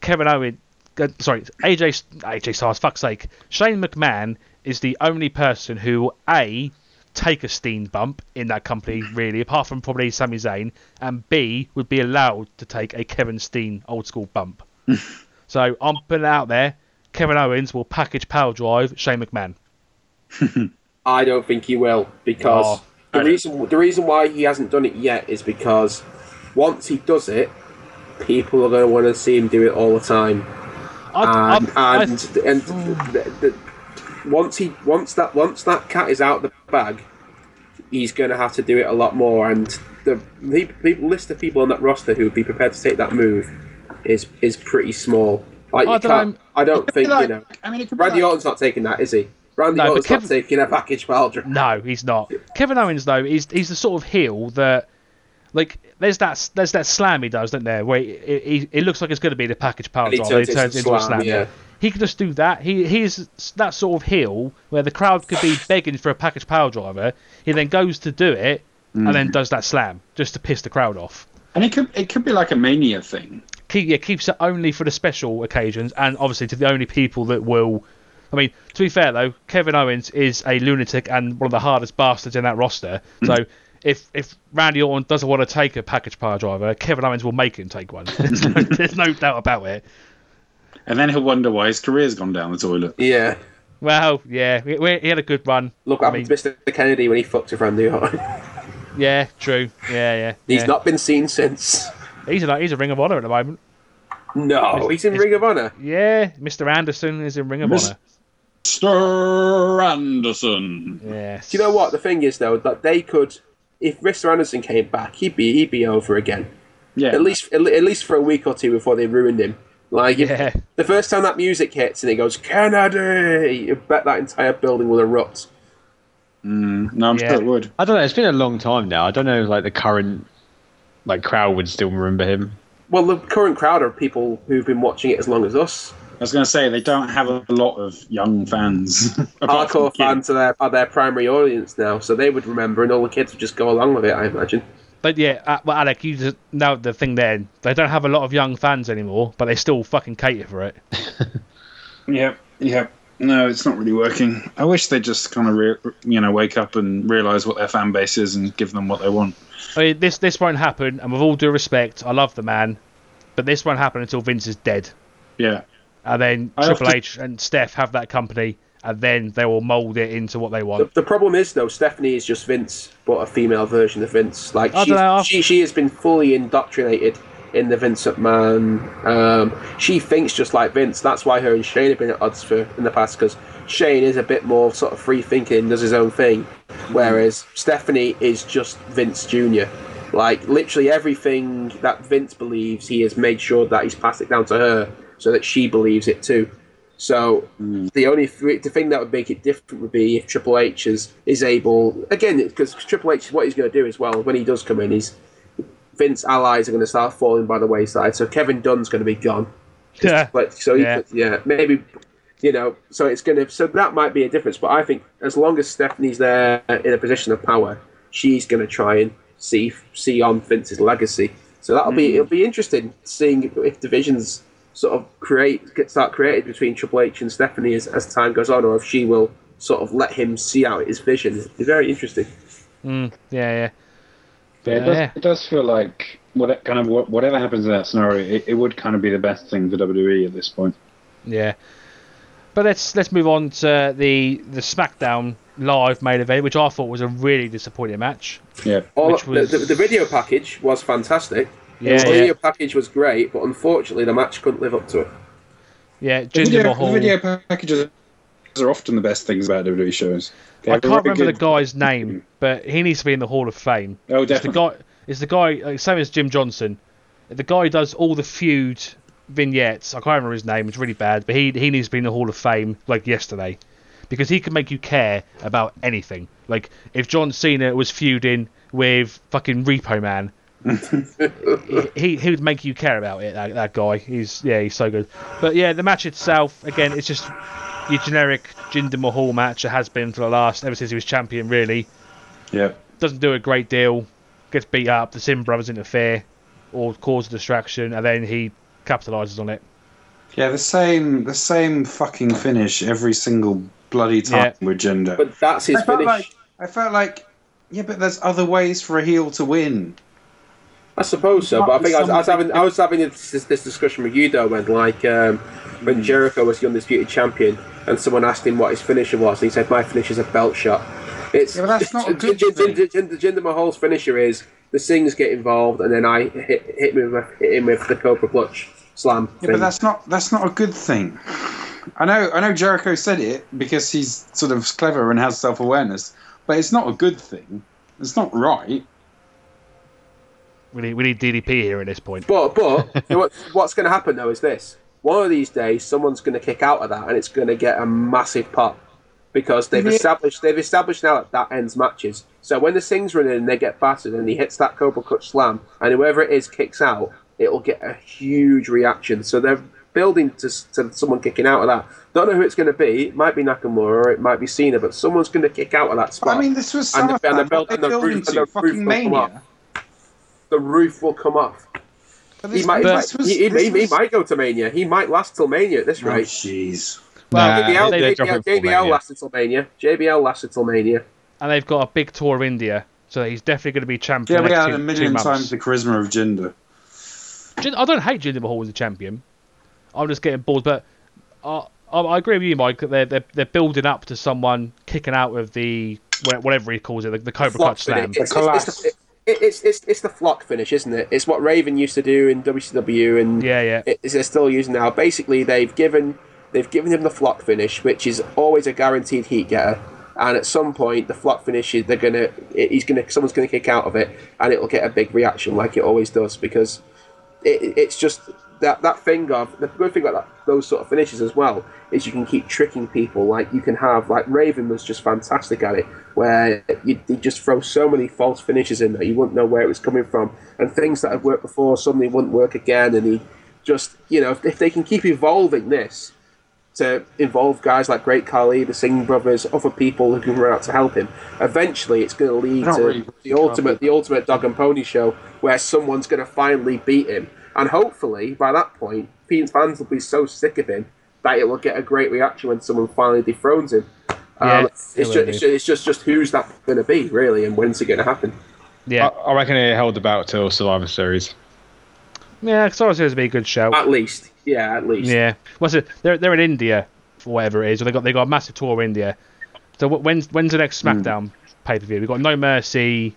Kevin Owens, uh, sorry, AJ AJ Styles, fuck's sake, Shane McMahon is the only person who will a take a Steen bump in that company really, apart from probably Sami Zayn, and B would be allowed to take a Kevin Steen old school bump. (laughs) so I'm putting it out there. Kevin Owens will package power drive Shane McMahon. (laughs)
I don't think he will because
Oh,
the reason the reason why he hasn't done it yet is because once he does it, people are going to want to see him do it all the time.
I,
and
I,
and, and the, the, once he once that once that cat is out of the bag, he's going to have to do it a lot more. And the, the people list of people on that roster who would be prepared to take that move is is pretty small. Like
I
you
don't
can't. I don't think
Like,
you know.
I mean, it could
Randy
like-
Orton's not taking that, is he? Randy
No, but
Orton's
Kevin-
not taking a package Baldra.
No, he's not. Kevin Owens though, he's he's the sort of heel that, like, there's that there's that slam he does, don't there? Where he, he, it looks like it's going to be the package power
And he turns
and he turns
into
into a
slam,
slam.
yeah.
He can just do that. He he's that sort of heel where the crowd could be begging for a package power driver. He then goes to do it and
Mm.
then does that slam just to piss the crowd off.
and it could it could be like a mania thing.
Keep, yeah, keeps it only for the special occasions and obviously to the only people that will. I mean, to be fair though, Kevin Owens is a lunatic and one of the hardest bastards in that roster. Mm. So if if Randy Orton doesn't want to take a package power driver, Kevin Owens will make him take one. (laughs) There's no, (laughs) there's no doubt about it.
And then he'll wonder why his career's gone down the toilet.
Yeah.
Well, yeah, we, we, he had a good run.
Look
I
what happened
mean,
Mr. Kennedy when he fucked with Randy Orton. (laughs)
yeah, true. Yeah, yeah.
He's
yeah.
not been seen since.
He's a he's a Ring of Honor at the moment.
No, he's in
it's-
Ring of Honor.
Yeah, Mr. Anderson is in Ring of
Mis-
Honor.
Mr. Anderson.
Yes.
Do you know what the thing is though? That they could, if Mr. Anderson came back, he'd be he'd be over again.
Yeah.
At least at at least for a week or two before they ruined him. Like
Yeah.
the first time that music hits and he goes Kennedy, you bet that entire building will erupt.
Mm, no, I'm
Yeah.
sure it would.
I don't know. It's been a long time now. I don't know. Like the current like crowd would still remember him.
Well, the current crowd are people who've been watching it as long as us.
I was going to say they don't have a lot of young fans. (laughs)
Hardcore fans are their, are their primary audience now, so they would remember, and all the kids would just go along with it. I imagine.
But yeah, uh, well, Alec, you just know the thing there. They don't have a lot of young fans anymore, but they still fucking cater for it. (laughs)
Yep, yep. No, it's not really working. I wish they just kind of, re- you know, wake up and realize what their fan base is and give them what they want.
I mean, this this won't happen, and with all due respect, I love the man, but this won't happen until Vince is dead,
Yeah,
and then
I
Triple H and Steph have that company, and then they will mold it into what they want.
the problem is though, Stephanie is just Vince, but a female version of Vince. Like
I
she's,
dunno, I've-
she she has been fully indoctrinated in the Vince McMahon. Um, she thinks just like Vince. That's why her and Shane have been at odds for in the past because Shane is a bit more sort of free thinking, does his own thing, whereas Stephanie is just Vince Junior. Like literally everything that Vince believes, he has made sure that he's passed it down to her so that she believes it too. So hmm. the only th- the thing that would make it different would be if Triple H is, is able again because Triple H what he's going to do as well when he does come in is Vince allies are going to start falling by the wayside. So Kevin Dunn's going to be gone. (laughs)
Yeah.
But so
Yeah.
could- yeah maybe You know, so it's going to. So that might be a difference. But I think as long as Stephanie's there in a position of power, she's going to try and see see on Vince's legacy. So that'll be hmm. it'll be interesting seeing if, if divisions sort of create get start created between Triple H and Stephanie as, as time goes on, or if she will sort of let him see out his vision. It's very interesting.
Mm, yeah, yeah.
Yeah, it does,
Yeah.
it does feel like what kind of wha- whatever happens in that scenario, it, it would kind of be the best thing for WWE at this point.
Yeah. But let's let's move on to the the SmackDown live main event, which I thought was a really disappointing match.
Yeah,
All
was-
the, the, the video package was fantastic.
Yeah,
the
yeah.
package was great, but unfortunately the match couldn't live up to it.
Yeah,
the
Jinder
video, the video packages are often the best things about WWE shows. They
I can't
really
remember the guy's name, (laughs) but he needs to be in the Hall of Fame.
Oh, definitely.
It's the guy. It's the guy. Like, same as Jim Johnston. The guy who does all the feud vignettes. I can't remember his name. It's really bad, but he he needs to be in the Hall of Fame like yesterday, because he can make you care about anything. Like if John Cena was feuding with fucking Repo Man. He he would make you care about it. That, that guy. He's yeah, he's so good. But yeah, the match itself, again, it's just your generic Jinder Mahal match. It has been for the last ever since he was champion. Really,
Yeah.
doesn't do a great deal. Gets beat up. The Singh brothers interfere or cause a distraction, and then he capitalizes on it.
Yeah, the same the same fucking finish every single bloody time with Jinder.
But that's his
I felt
finish.
like I felt like yeah, but there's other ways for a heel to win.
I suppose so, but I think I was, I was having I was having this, this discussion with you though when like um, when Jericho was the undisputed champion and someone asked him what his finisher was and he said my finisher is a belt shot. It's
Yeah, that's not a (laughs) good thing.
Jinder, Jinder, Mahal's finisher is the Singhs get involved and then I hit hit me with, hit him with the Cobra Clutch slam.
Yeah,
thing.
but that's not that's not a good thing. I know I know Jericho said it because he's sort of clever and has self awareness, but it's not a good thing. It's not right.
We need we need DDP here at this point.
But but (laughs) what, what's going to happen though is this: one of these days, someone's going to kick out of that, and it's going to get a massive pop because they've
Yeah.
established they've established now that that ends matches. So when the Singhs run in and they get battered, and he hits that Cobra Clutch slam, and whoever it is kicks out, it'll get a huge reaction. So they're building to, to someone kicking out of that. Don't know who it's going to be. It might be Nakamura, or it might be Cena, but someone's going to kick out of that spot.
I mean, this was
And the-
SummerSlam.
and the
What
belt-
they
and the
build
roof-
into
and the
fucking
will come
mania.
The roof will come off.
But
He might,
this
he,
was-
he, he,
this
he
was-
might go to Mania. He might last till Mania at this
Oh,
rate.
jeez.
Well,
Nah,
JBL,
they're
JBL,
dropping
JBL
Mania.
lasted till Mania. JBL lasted till Mania.
And they've got a big tour of India, so he's definitely going to be champion.
Yeah, we had a
two
million
months.
times the charisma of Jinder.
I don't hate Jinder Mahal as a champion. I'm just getting bored, but I, I, I agree with you, Mike. That they're, they're they're building up to someone kicking out of the whatever he calls it, the, the Cobra
Flock
Clutch slam.
finish. It's,
The
it's, it's, the- it- it's, it's, it's the flock finish, isn't it? It's what Raven used to do in WCW, and
Yeah, yeah.
it, they're still using now. Basically, they've given they've given him the flock finish, which is always a guaranteed heat getter. And at some point, the flock finish, they're gonna, he's gonna, someone's gonna kick out of it, and it'll get a big reaction, like it always does, because it, it's just that that thing of the good thing about that, those sort of finishes as well is you can keep tricking people. Like you can have like Raven was just fantastic at it, where you, you just throw so many false finishes in that you wouldn't know where it was coming from, and things that had worked before suddenly wouldn't work again. And he just you know if, if they can keep evolving this to involve guys like Great Khali, the Singh brothers, other people who can run out to help him. Eventually, it's going to lead to
really
the ultimate, the ultimate dog and pony show, where someone's going to finally beat him, and hopefully by that point, Fiend's fans will be so sick of him that it will get a great reaction when someone finally dethrones him.
Yeah,
um,
it
it's, just, it's, just, it's just just who's that going to be really, and when's it going to happen?
Yeah,
I, I reckon it held about till Survivor Series.
yeah. Sorry, to be a good show.
At least, yeah, at least.
Yeah. What's it? They're they're in India for whatever it is. Or they got they got a massive tour in India. So when's when's the next SmackDown pay per view? We've got No Mercy,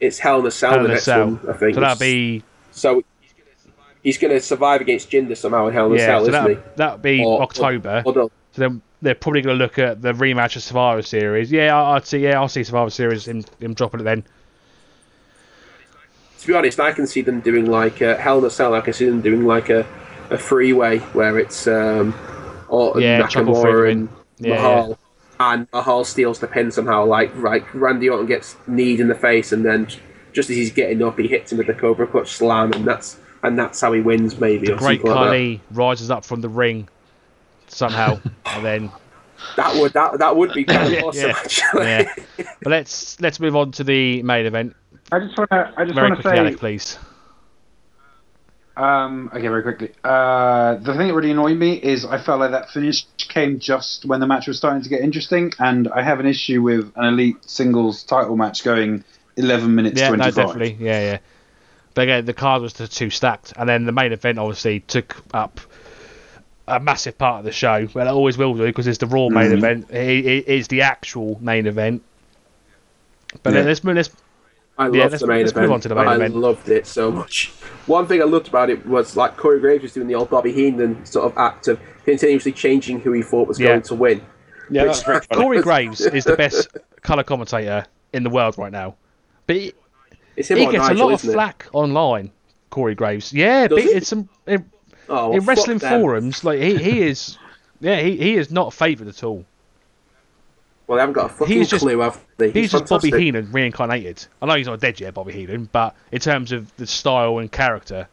It's Hell in a Cell
Hell
the
in a Cell.
one, I think.
So that'll be
So he's going to survive against Jinder somehow in Hell in a
yeah.
Cell,
So
isn't he?
that'll be
Or-
October.
Or they'll-
So then they're probably going to look at the rematch of Survivor Series. Yeah, I- I'd see. Yeah, I'll see Survivor Series. Him, him dropping it then.
to be honest, I can see them doing like a Hell in a Cell. I can see them doing like a, a freeway where it's um, or
Yeah,
Nakamura and
Yeah,
Mahal, and Mahal steals the pin somehow. Like like Randy Orton gets kneed in the face, and then just as he's getting up, he hits him with the Cobra Clutch slam, and that's and that's how he wins. Maybe or
Great
something like
rises up from the ring, somehow, (laughs) and then
That would that that would be kind of (laughs)
Yeah,
awesome.
yeah.
Actually.
yeah. But let's let's move on to the main event.
I just want to. I just want to say.
Alec, please.
Um, okay, very quickly. Uh, the thing that really annoyed me is I felt like that finish came just when the match was starting to get interesting, and I have an issue with an elite singles title match going 11 minutes
Yeah, no,
25.
definitely. Yeah, yeah. But again, the card was the two stacked, and then the main event obviously took up a massive part of the show. Well, it always will do because it's the Raw main
Mhm.
event. It, it is the actual main event. But
Yeah.
let's move. Let's
I
Yeah,
loved
let's-
the main
let's
event.
move on to the main
I
event.
loved it so much. One thing I loved about it was like Corey Graves was doing the old Bobby Heenan sort of act of continuously changing who he thought was
Yeah.
going to win.
Yeah,
Which-
that's very funny.
Corey (laughs) Graves is the best color commentator in the world right now. But he,
It's
he gets
Nigel,
a lot of
isn't it?
flack online. Corey Graves, yeah, it's some in,
Oh, well,
in wrestling forums. Like he, he is, (laughs) yeah, he, he is not favoured at all.
Well, they haven't got a fucking
He's just-
clue, have they?
He's, just Bobby. Heenan reincarnated. I know he's not dead yet, Bobby Heenan, but in terms of the style and character,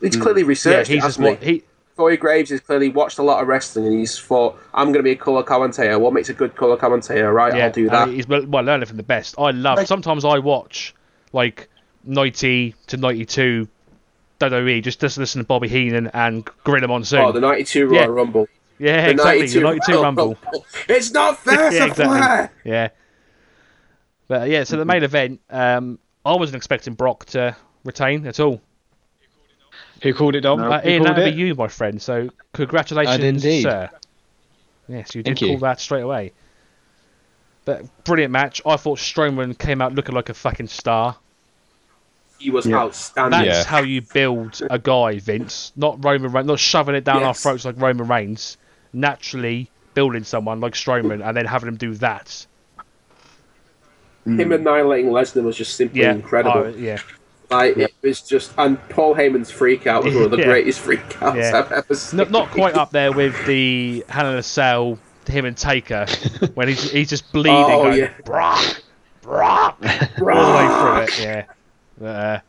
He's clearly
mm.
researched.
yeah, he's
it,
just what
he?
He.
Corey Graves has clearly watched a lot of wrestling and he's thought, I'm going to be a colour commentator. What makes a good colour commentator? Right,
Yeah,
I'll do
uh,
that.
he's well well, learning from the best. I love.
Like-
sometimes I watch like ninety to ninety-two WWE just just listen to Bobby Heenan and Gorilla Monsoon.
oh, the 92 Royal
Yeah.
Rumble.
yeah,
The
exactly.
92
The ninety-two Rumble.
It's not (laughs) fair
yeah,
to play.
Yeah. But uh, yeah, so the main event, um, I wasn't expecting Brock to retain at all.
Who called it, Dom?
No.
Uh,
Who
Ian, that'd
it?
be you, my friend. So congratulations,
indeed.
sir. Yes, you did
Thank
call
you.
that straight away. But brilliant match. I thought Strowman came out looking like a fucking star.
He was
Yeah.
outstanding.
That's
Yeah.
how you build a guy, Vince. Not Roman Reigns, not shoving it down our throats like Roman Reigns. Naturally building someone like Strowman and then having him do that.
Him annihilating Lesnar was just simply
Yeah,
incredible.
Oh, yeah.
Like it was just, and Paul Heyman's freak out was one of the (laughs)
Yeah.
greatest freak outs
Yeah.
I've ever seen.
Not, not quite up there with the Hell in a Cell, him and Taker, (laughs) when he's he's just bleeding,
Oh,
going,
yeah.
Brock, Brock, (laughs) Brock, all the way through it. Yeah. But, uh,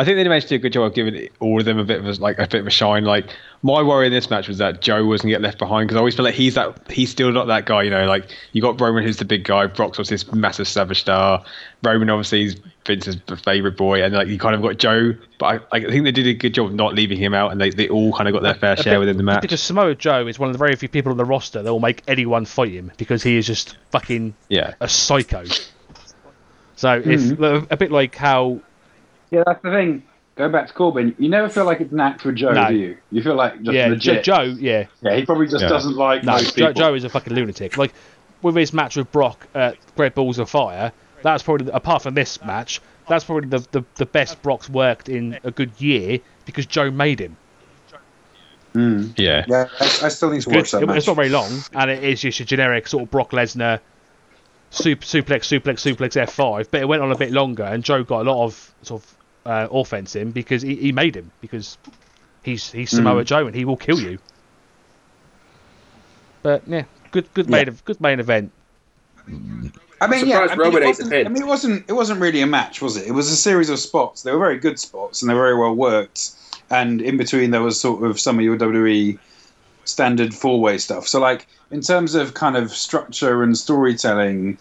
I think they managed to do a good job of giving all of them a bit of a, like a bit of a shine. Like my worry in this match was that Joe was gonna get left behind because I always feel like he's that he's still not that guy. You know, like you got Roman who's the big guy, Brock's was this massive savage star. Roman obviously is Vince's favorite boy, and like you kind of got Joe. But I, I think they did a good job of not leaving him out, and they, they all kind of got their fair
a
share
bit-
within the match.
Because Samoa Joe is one of the very few people on the roster that will make anyone fight him because he is just fucking
Yeah,
a psycho. So if hmm. a bit like how
Yeah, that's the thing. Going back to Corbin, you never feel like it's an act with Joe,
No.
do you? You feel like just
yeah
legit.
Joe yeah
Yeah, he probably just
Yeah.
doesn't like
no
most
Joe,
people.
Joe is a fucking lunatic. Like with his match with Brock at Great Balls of Fire, that's probably apart from this match, that's probably the, the the best Brock's worked in a good year because Joe made him.
Mm.
yeah.
Yeah, I, I still need to
Good.
watch that
It-
match.
it's not very long, and it is just a generic sort of Brock Lesnar super, suplex, suplex, suplex F5. But it went on a bit longer, and Joe got a lot of sort of uh, offense in because he, he made him because he's he's Samoa Joe and he will kill you. But yeah, good good main
Yeah.
good main event.
I mean, yeah, I mean, it wasn't. I mean, it wasn't. It wasn't really a match, was it? It was a series of spots. They were very good spots, and they were very well worked. And in between, there was sort of some of your WWE standard four-way stuff. So, like in terms of kind of structure and storytelling,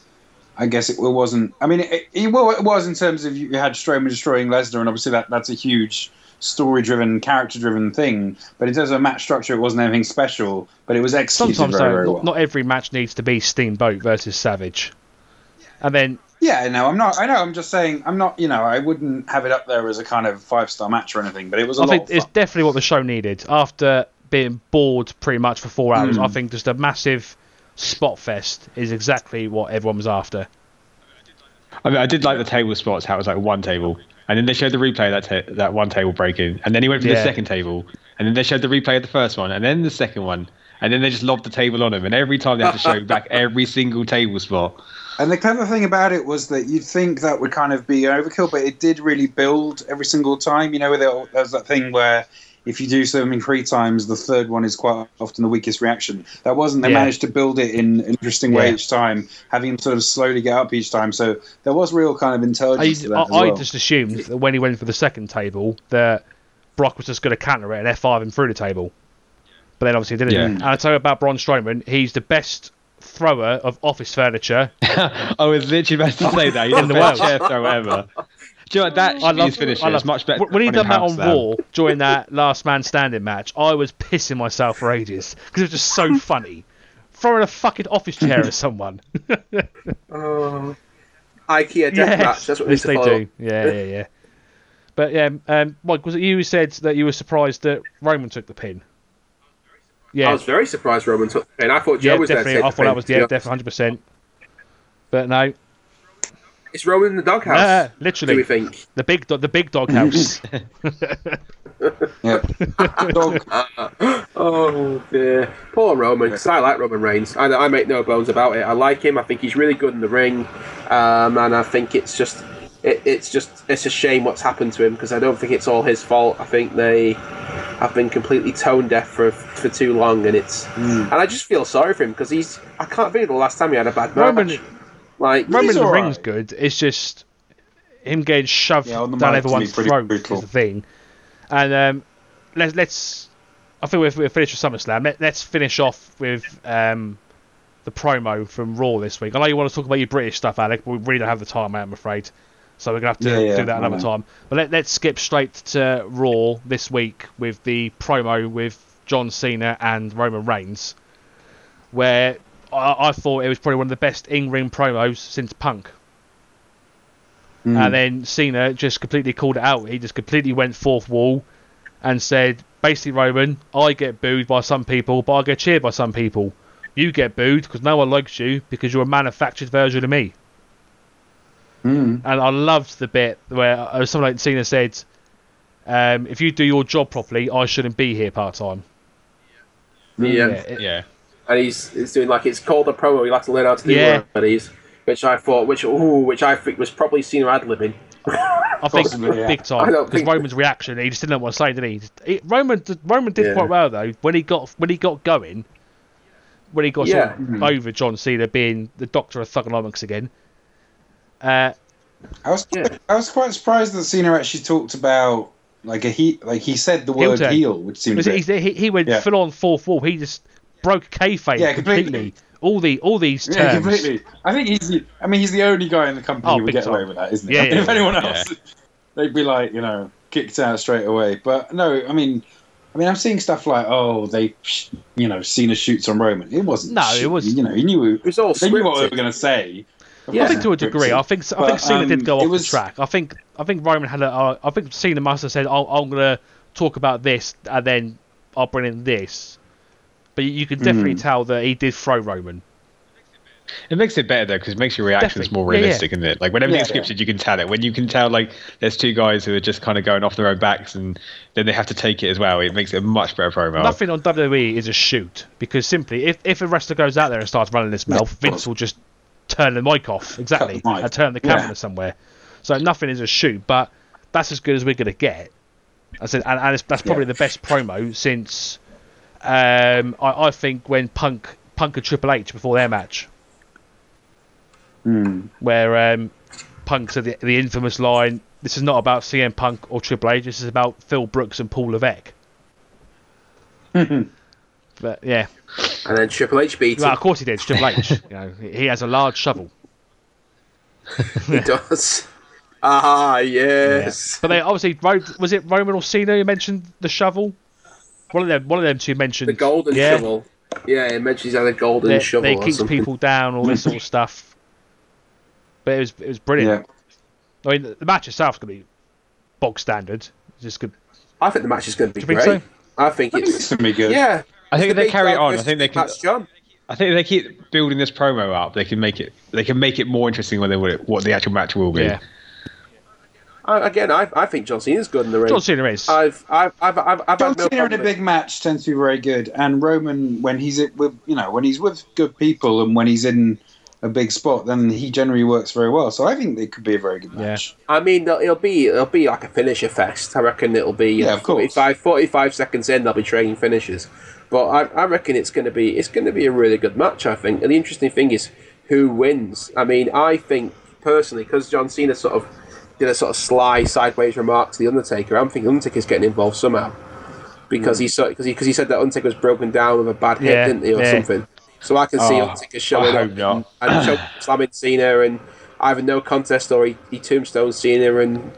I guess it wasn't. I mean, it, it, well, it was in terms of you had Strowman destroying Lesnar, and obviously that that's a huge story-driven, character-driven thing. But in terms of match structure, it wasn't anything special. But it was executed
Sometimes
very, very well.
not every match needs to be Steamboat versus Savage. And then
Yeah, no, I'm not. I know. I'm just saying. I'm not. You know, I wouldn't have it up there as a kind of five star match or anything. But it was a
I
lot
think
of
it's definitely what the show needed after being bored pretty much for four hours.
Mm.
I think just a massive spot fest is exactly what everyone was after.
I mean, I did like the table spots. How it was like one table, and then they showed the replay of that ta- that one table breaking, and then he went for
Yeah.
the second table, and then they showed the replay of the first one, and then the second one, and then they just lobbed the table on him, and every time they had to show (laughs) back every single table spot.
And the clever thing about it was that you'd think that would kind of be overkill, but it did really build every single time. You know, there's that thing where if you do something three times, the third one is quite often the weakest reaction. That wasn't. They
Yeah.
managed to build it in an interesting way
Yeah.
each time, having him sort of slowly get up each time. So there was real kind of
I,
intelligence
I,
as well.
I just assumed that when he went for the second table that Brock was just going to counter it and F5 him through the table. but then obviously didn't.
Yeah.
And I tell you about Braun Strowman, he's the best thrower of office furniture. (laughs)
I was literally about to say that. He's (laughs)
In
the
the
best
world.
chair throw ever. Do you know what? That
I love
his finisher.
I love
It's much better.
When he done that on
House Slam.
Raw during that last man standing match, I was pissing myself for ages because it was just so (laughs) funny. Throwing a fucking office chair at someone.
Oh, IKEA death
yes,
match. That's what we
yes, they
follow.
do. Yeah, yeah, yeah. But yeah, um, Mike, was it you who said that you were surprised that Roman took the pin? Yeah,
I was very surprised Roman took the pin. I thought Joe
yeah,
was there
definitely.
take
I thought
pin,
that was
to be
yeah, definitely hundred percent. But no,
It's Roman in the doghouse.
nah,
Do we
literally
think?
the big do- the big (laughs) (laughs) dog house. (laughs)
Dog.
Oh dear, poor Roman. 'cause I like Roman Reigns. I, I make no bones about it. I like him. I think he's really good in the ring, um, and I think it's just, it, it's just, it's a shame what's happened to him because I don't think it's all his fault. I think they have been completely tone deaf for for too long, and it's, and I just feel sorry for him because he's. I can't think of the last time he had a bad match.
Roman-
like
Roman the
all
ring's
right.
good. It's just him getting shoved
Yeah,
down
mic can be
everyone's throat
brutal.
is the thing. And um, let's let's. I think we've, we've finished with SummerSlam. Let, let's finish off with um, the promo from Raw this week. I know you want to talk about your British stuff, Alec, but we really don't have the time, mate, I'm afraid. So we're gonna have to
Yeah, yeah,
do that another time. But let, let's skip straight to Raw this week with the promo with John Cena and Roman Reigns, where I, I thought it was probably one of the best in-ring promos since Punk.
Hmm.
And then Cena just completely called it out. He just completely went fourth wall and said, basically, Roman, I get booed by some people, but I get cheered by some people. You get booed because no one likes you because you're a manufactured version of me.
Mm.
And I loved the bit where uh, someone like Cena said, um, if you do your job properly, I shouldn't be here part time.
yeah.
it-
Yeah.
and he's, he's doing like it's called a promo. You'll have to learn how to do
Yeah.
one of these, which I thought, which ooh, which I think was probably Cena ad libbing. (laughs)
I think
Possibly, yeah.
big time because
think-
Roman's reaction, he just didn't know what to say, did he? He- Roman, Roman did
Yeah.
quite well though when he got when he got going, when he got
Yeah.
sort of over John Cena being the Doctor of Thuganomics again. Uh,
I was
Yeah.
I was quite surprised that Cena actually talked about like a he like he said the
Heel
word
turn.
heel, which seems
was
a
it-
bit-
he, he went
Yeah.
full on fourth wall. He just broke kayfabe
Yeah,
completely.
completely.
All the all these terms.
yeah, completely. I think he's the, I mean he's the only guy in the company
Oh,
who would get
time.
away with that, isn't he?
Yeah,
I mean,
yeah,
if anyone
yeah.
else, they'd be like you know kicked out straight away. But no, I mean. I mean, I'm seeing stuff like, oh, they, you know, Cena shoots on Roman. It wasn't.
No, it
shooting,
was-
You know, he knew.
It was all
They knew what they were going to say.
Yeah.
I think to a degree. I think I think
But,
Cena did
um,
go off
was-
the track. I think I think Roman had a. Uh, I think Cena must have said, "I'm, I'm going to talk about this, and then I'll bring in this." But you can definitely
Mm.
tell that he did throw Roman.
It makes it better though because it makes your reactions
Definitely.
more
Yeah, yeah.
realistic, isn't it? Like when everything's
Yeah, yeah.
scripted, you can tell it. When you can tell like there's two guys who are just kind of going off their own backs, and then they have to take it as well. It makes it a much better promo.
Nothing on WWE is a shoot because simply, if if a wrestler goes out there and starts running his mouth, Vince will just turn the mic off exactly
mic.
and turn the camera
Yeah.
somewhere. So nothing is a shoot, but that's as good as we're going to get. I said, and, and it's, that's probably
Yeah.
the best promo since um, I, I think when Punk Punk and Triple H before their match,
Hmm.
where um, Punk said the, the infamous line, "This is not about CM Punk or Triple H. This is about Phil Brooks and Paul Levesque." (laughs) but yeah,
And then Triple H beat
well,
him.
of course he did. Triple H. (laughs) you know, he has a large shovel.
He does. Ah, yes.
But they obviously was it Roman or Cena who mentioned the shovel? One of them. One of them two mentioned
The golden
yeah,
shovel. Yeah, it mentions he's had a golden
That,
shovel
that it
or
keeps
something.
people down, all this sort of stuff. But it was it was brilliant.
Yeah.
I mean, the match itself's gonna be bog standard. It's just good.
I think the match is going to be
Do you think
great.
so?
I think
I think
it's
it's going to be good.
yeah.
I think if
the
they carry it on, I think they can.
John.
I think if they keep building this promo up, they can make it. They can make it more interesting when they what the actual match will be.
Yeah,
I, again, I, I think John Cena's good in the ring.
John Cena is.
I've I've I've I've, I've
John
had no
Cena in a big match tends to be very good, and Roman when he's with you know when he's with good people and when he's in a big spot, then he generally works very well. So I think it could be a very good match.
I mean, it'll- it'll be it'll be like a finisher fest. I reckon it'll be
Yeah,
uh,
of
45, 45 seconds in. They'll be trading finishes, but I, I reckon it's going to be it's going to be a really good match. I think, and the interesting thing is who wins. I mean, I think personally because John Cena sort of did a sort of sly sideways remark to the Undertaker. I'm thinking Undertaker's getting involved somehow. because he saw because he, 'cause he said that Undertaker was broken down with a bad hip,
Yeah,
didn't he, or
yeah.
something. So I can see
Oh,
Undertaker showing up and, and slamming Cena and either no contest or he, he tombstone Cena and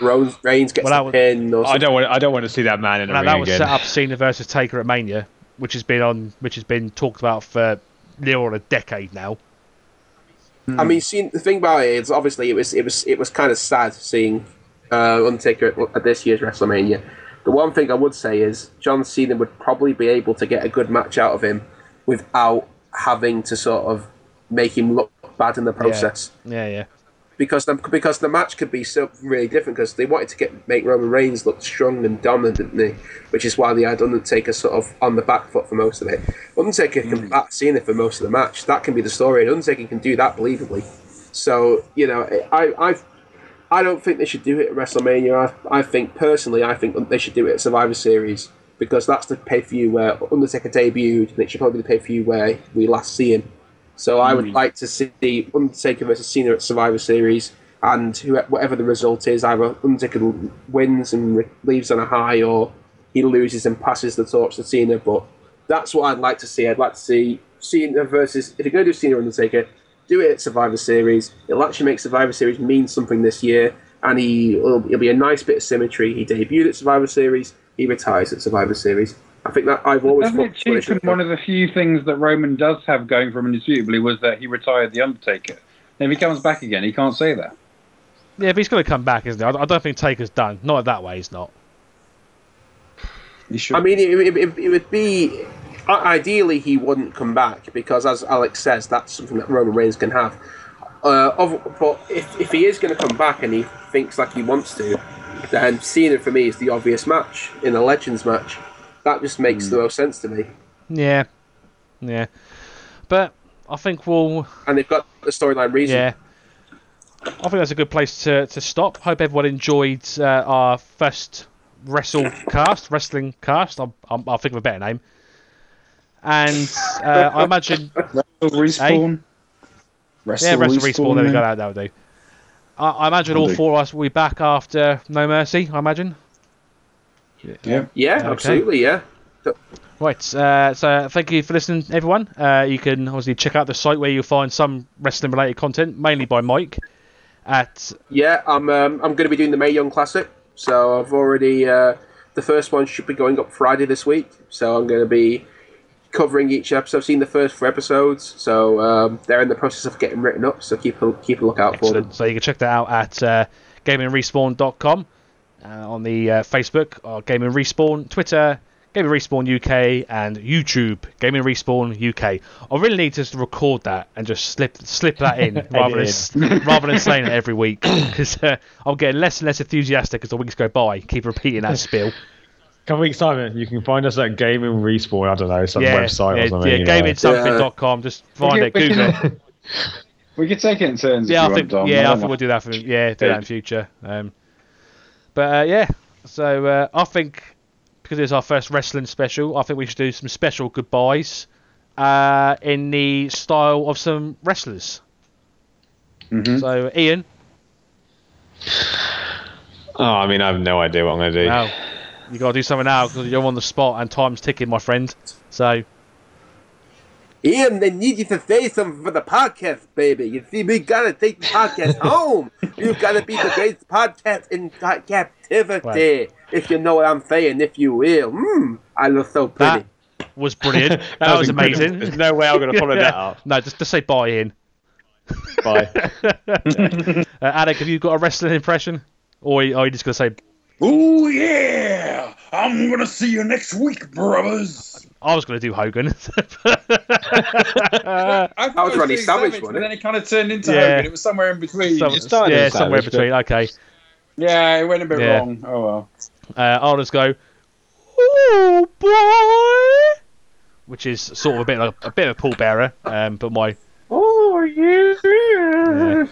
Reigns, Reigns gets
Well, that
the
was-
pin or
I don't want. I don't want to see that man in a
Now,
ring
that was
again.
set up Cena versus Taker at Mania, which has been on, which has been talked about for near on a decade now.
I mean, seeing, the thing about it is obviously it was it was it was kind of sad seeing uh, Undertaker at, at this year's WrestleMania. The one thing I would say is John Cena would probably be able to get a good match out of him without having to sort of make him look bad in the process.
Yeah, yeah.
Because the because the match could be so really different because they wanted to get make Roman Reigns look strong and dominant, didn't they? Which is why they had Undertaker sort of on the back foot for most of it. Undertaker can hmm. back Cena for most of the match. That can be the story, and Undertaker can do that believably. So you know, I I I don't think they should do it at WrestleMania. I, I think personally, I think they should do it at Survivor Series because that's the pay per view where Undertaker debuted, and it should probably be the pay per view where we last see him. So I would mm. like to see Undertaker versus Cena at Survivor Series, and who, whatever the result is, either Undertaker wins and leaves on a high, or he loses and passes the torch to Cena. But that's what I'd like to see. I'd like to see Cena versus if you're going to do Cena Undertaker, do it at Survivor Series. It'll actually make Survivor Series mean something this year, and he it'll, it'll be a nice bit of symmetry. He debuted at Survivor Series, he retires at Survivor Series. I think that I've always
Doesn't it
thought- thought it should
one of the few things that Roman does have going for him indisputably was that he retired the Undertaker. And if he comes back again, he can't say that.
Yeah, but he's going to come back, isn't he? I I don't think Taker's done. Not that way, he's not.
He should.
I mean, it, it, it, it would be ideally he wouldn't come back because, as Alex says, that's something that Roman Reigns can have. Uh, of, but if, if he is going to come back and he thinks like he wants to, then Cena for me is the obvious match in a Legends match. That just makes the most sense to me.
Yeah, yeah. But I think we'll.
And they've got the storyline reason.
Yeah. I think that's a good place to, to stop. Hope everyone enjoyed uh, our first wrestle cast, wrestling cast. I'm, I'm, I'll think of a better name. And uh, I imagine, (laughs)
Wrestle respawn.
yeah, Wrestle Respawn. There we go. That, that would do. I, I imagine all
Will do.
four of us will be back after No Mercy. I imagine.
Yeah.
Yeah,
Okay.
absolutely, yeah.
Right, uh, so thank you for listening, everyone. Uh, you can obviously check out the site where you'll find some wrestling related content, mainly by Mike. At
Yeah, I'm um, I'm going to be doing the Mae Young Classic. So I've already uh, the first one should be going up Friday this week. So I'm going to be covering each episode. I've seen the first four episodes, so um, they're in the process of getting written up. So keep a, keep a lookout for them.
So you can check that out at uh, gamingrespawn.com on the uh, Facebook, or Gaming Respawn, Twitter, Gaming Respawn UK, and YouTube, Gaming Respawn UK. I really need to just record that and just slip slip that in (laughs) rather than rather than saying it every week (coughs) because uh, I'm getting less and less enthusiastic as the weeks go by. Keep repeating that spiel. (laughs)
couple weeks time, you can find us at Gaming Respawn. I don't know some
yeah,
website
yeah,
or something.
yeah,
you know.
GamingSomething.com. Just find
We
it,
can- we
Google
can-
it. (laughs)
we could take it in turns.
Yeah,
if
I
you
think
want, Dom.
yeah, I
don't
think we'll do that for yeah, do that in future. Um, but uh, yeah, so uh, I think because it's our first wrestling special, I think we should do some special goodbyes uh, in the style of some wrestlers.
Mhm.
So Ian,
Oh, I mean, I have no idea what I'm going to do.
now you got to do something now because you're on the spot and time's ticking, my friend. So
Ian, they need you to say something for the podcast, baby. You see, we gotta take the podcast (laughs) home. You gotta be the greatest podcast in captivity,
Right.
if you know what I'm saying. If you will, mm, I look so pretty. (laughs)
that was brilliant. that, was,
incredible.
amazing.
There's no way I'm going to follow that (laughs) up.
No, just to say bye, Ian.
Bye.
Uh, Alec, have you got a wrestling impression, or are you just gonna say?
Oh yeah! I'm gonna see you next week, brothers.
I was gonna do Hogan. (laughs)
I thought
That was
it
Randy
doing
Savage,
but
wasn't
then it kind of turned into
Yeah.
Hogan. It was somewhere in between.
Some-
It started
yeah,
as
somewhere in
Savage,
between. Okay.
yeah, it went a bit
Yeah.
wrong. Oh well.
Uh, I'll just go, oh boy, which is sort of a bit like a bit of a Paul Bearer, um, but my
Oh yeah.
yeah.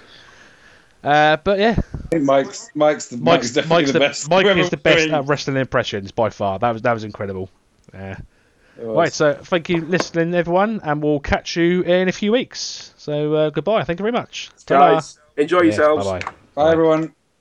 Uh, but yeah,
I think Mike's Mike's the, Mike's,
Mike's,
definitely
Mike's
the,
the,
best.
Mike
Whoever
is the best at wrestling impressions by far. That was that was incredible.
It was.
right, so thank you, listening, everyone, and we'll catch you in a few weeks. So uh, goodbye. Thank you very much. Ta-ra.
Guys, enjoy yourselves.
Bye bye.
Bye everyone.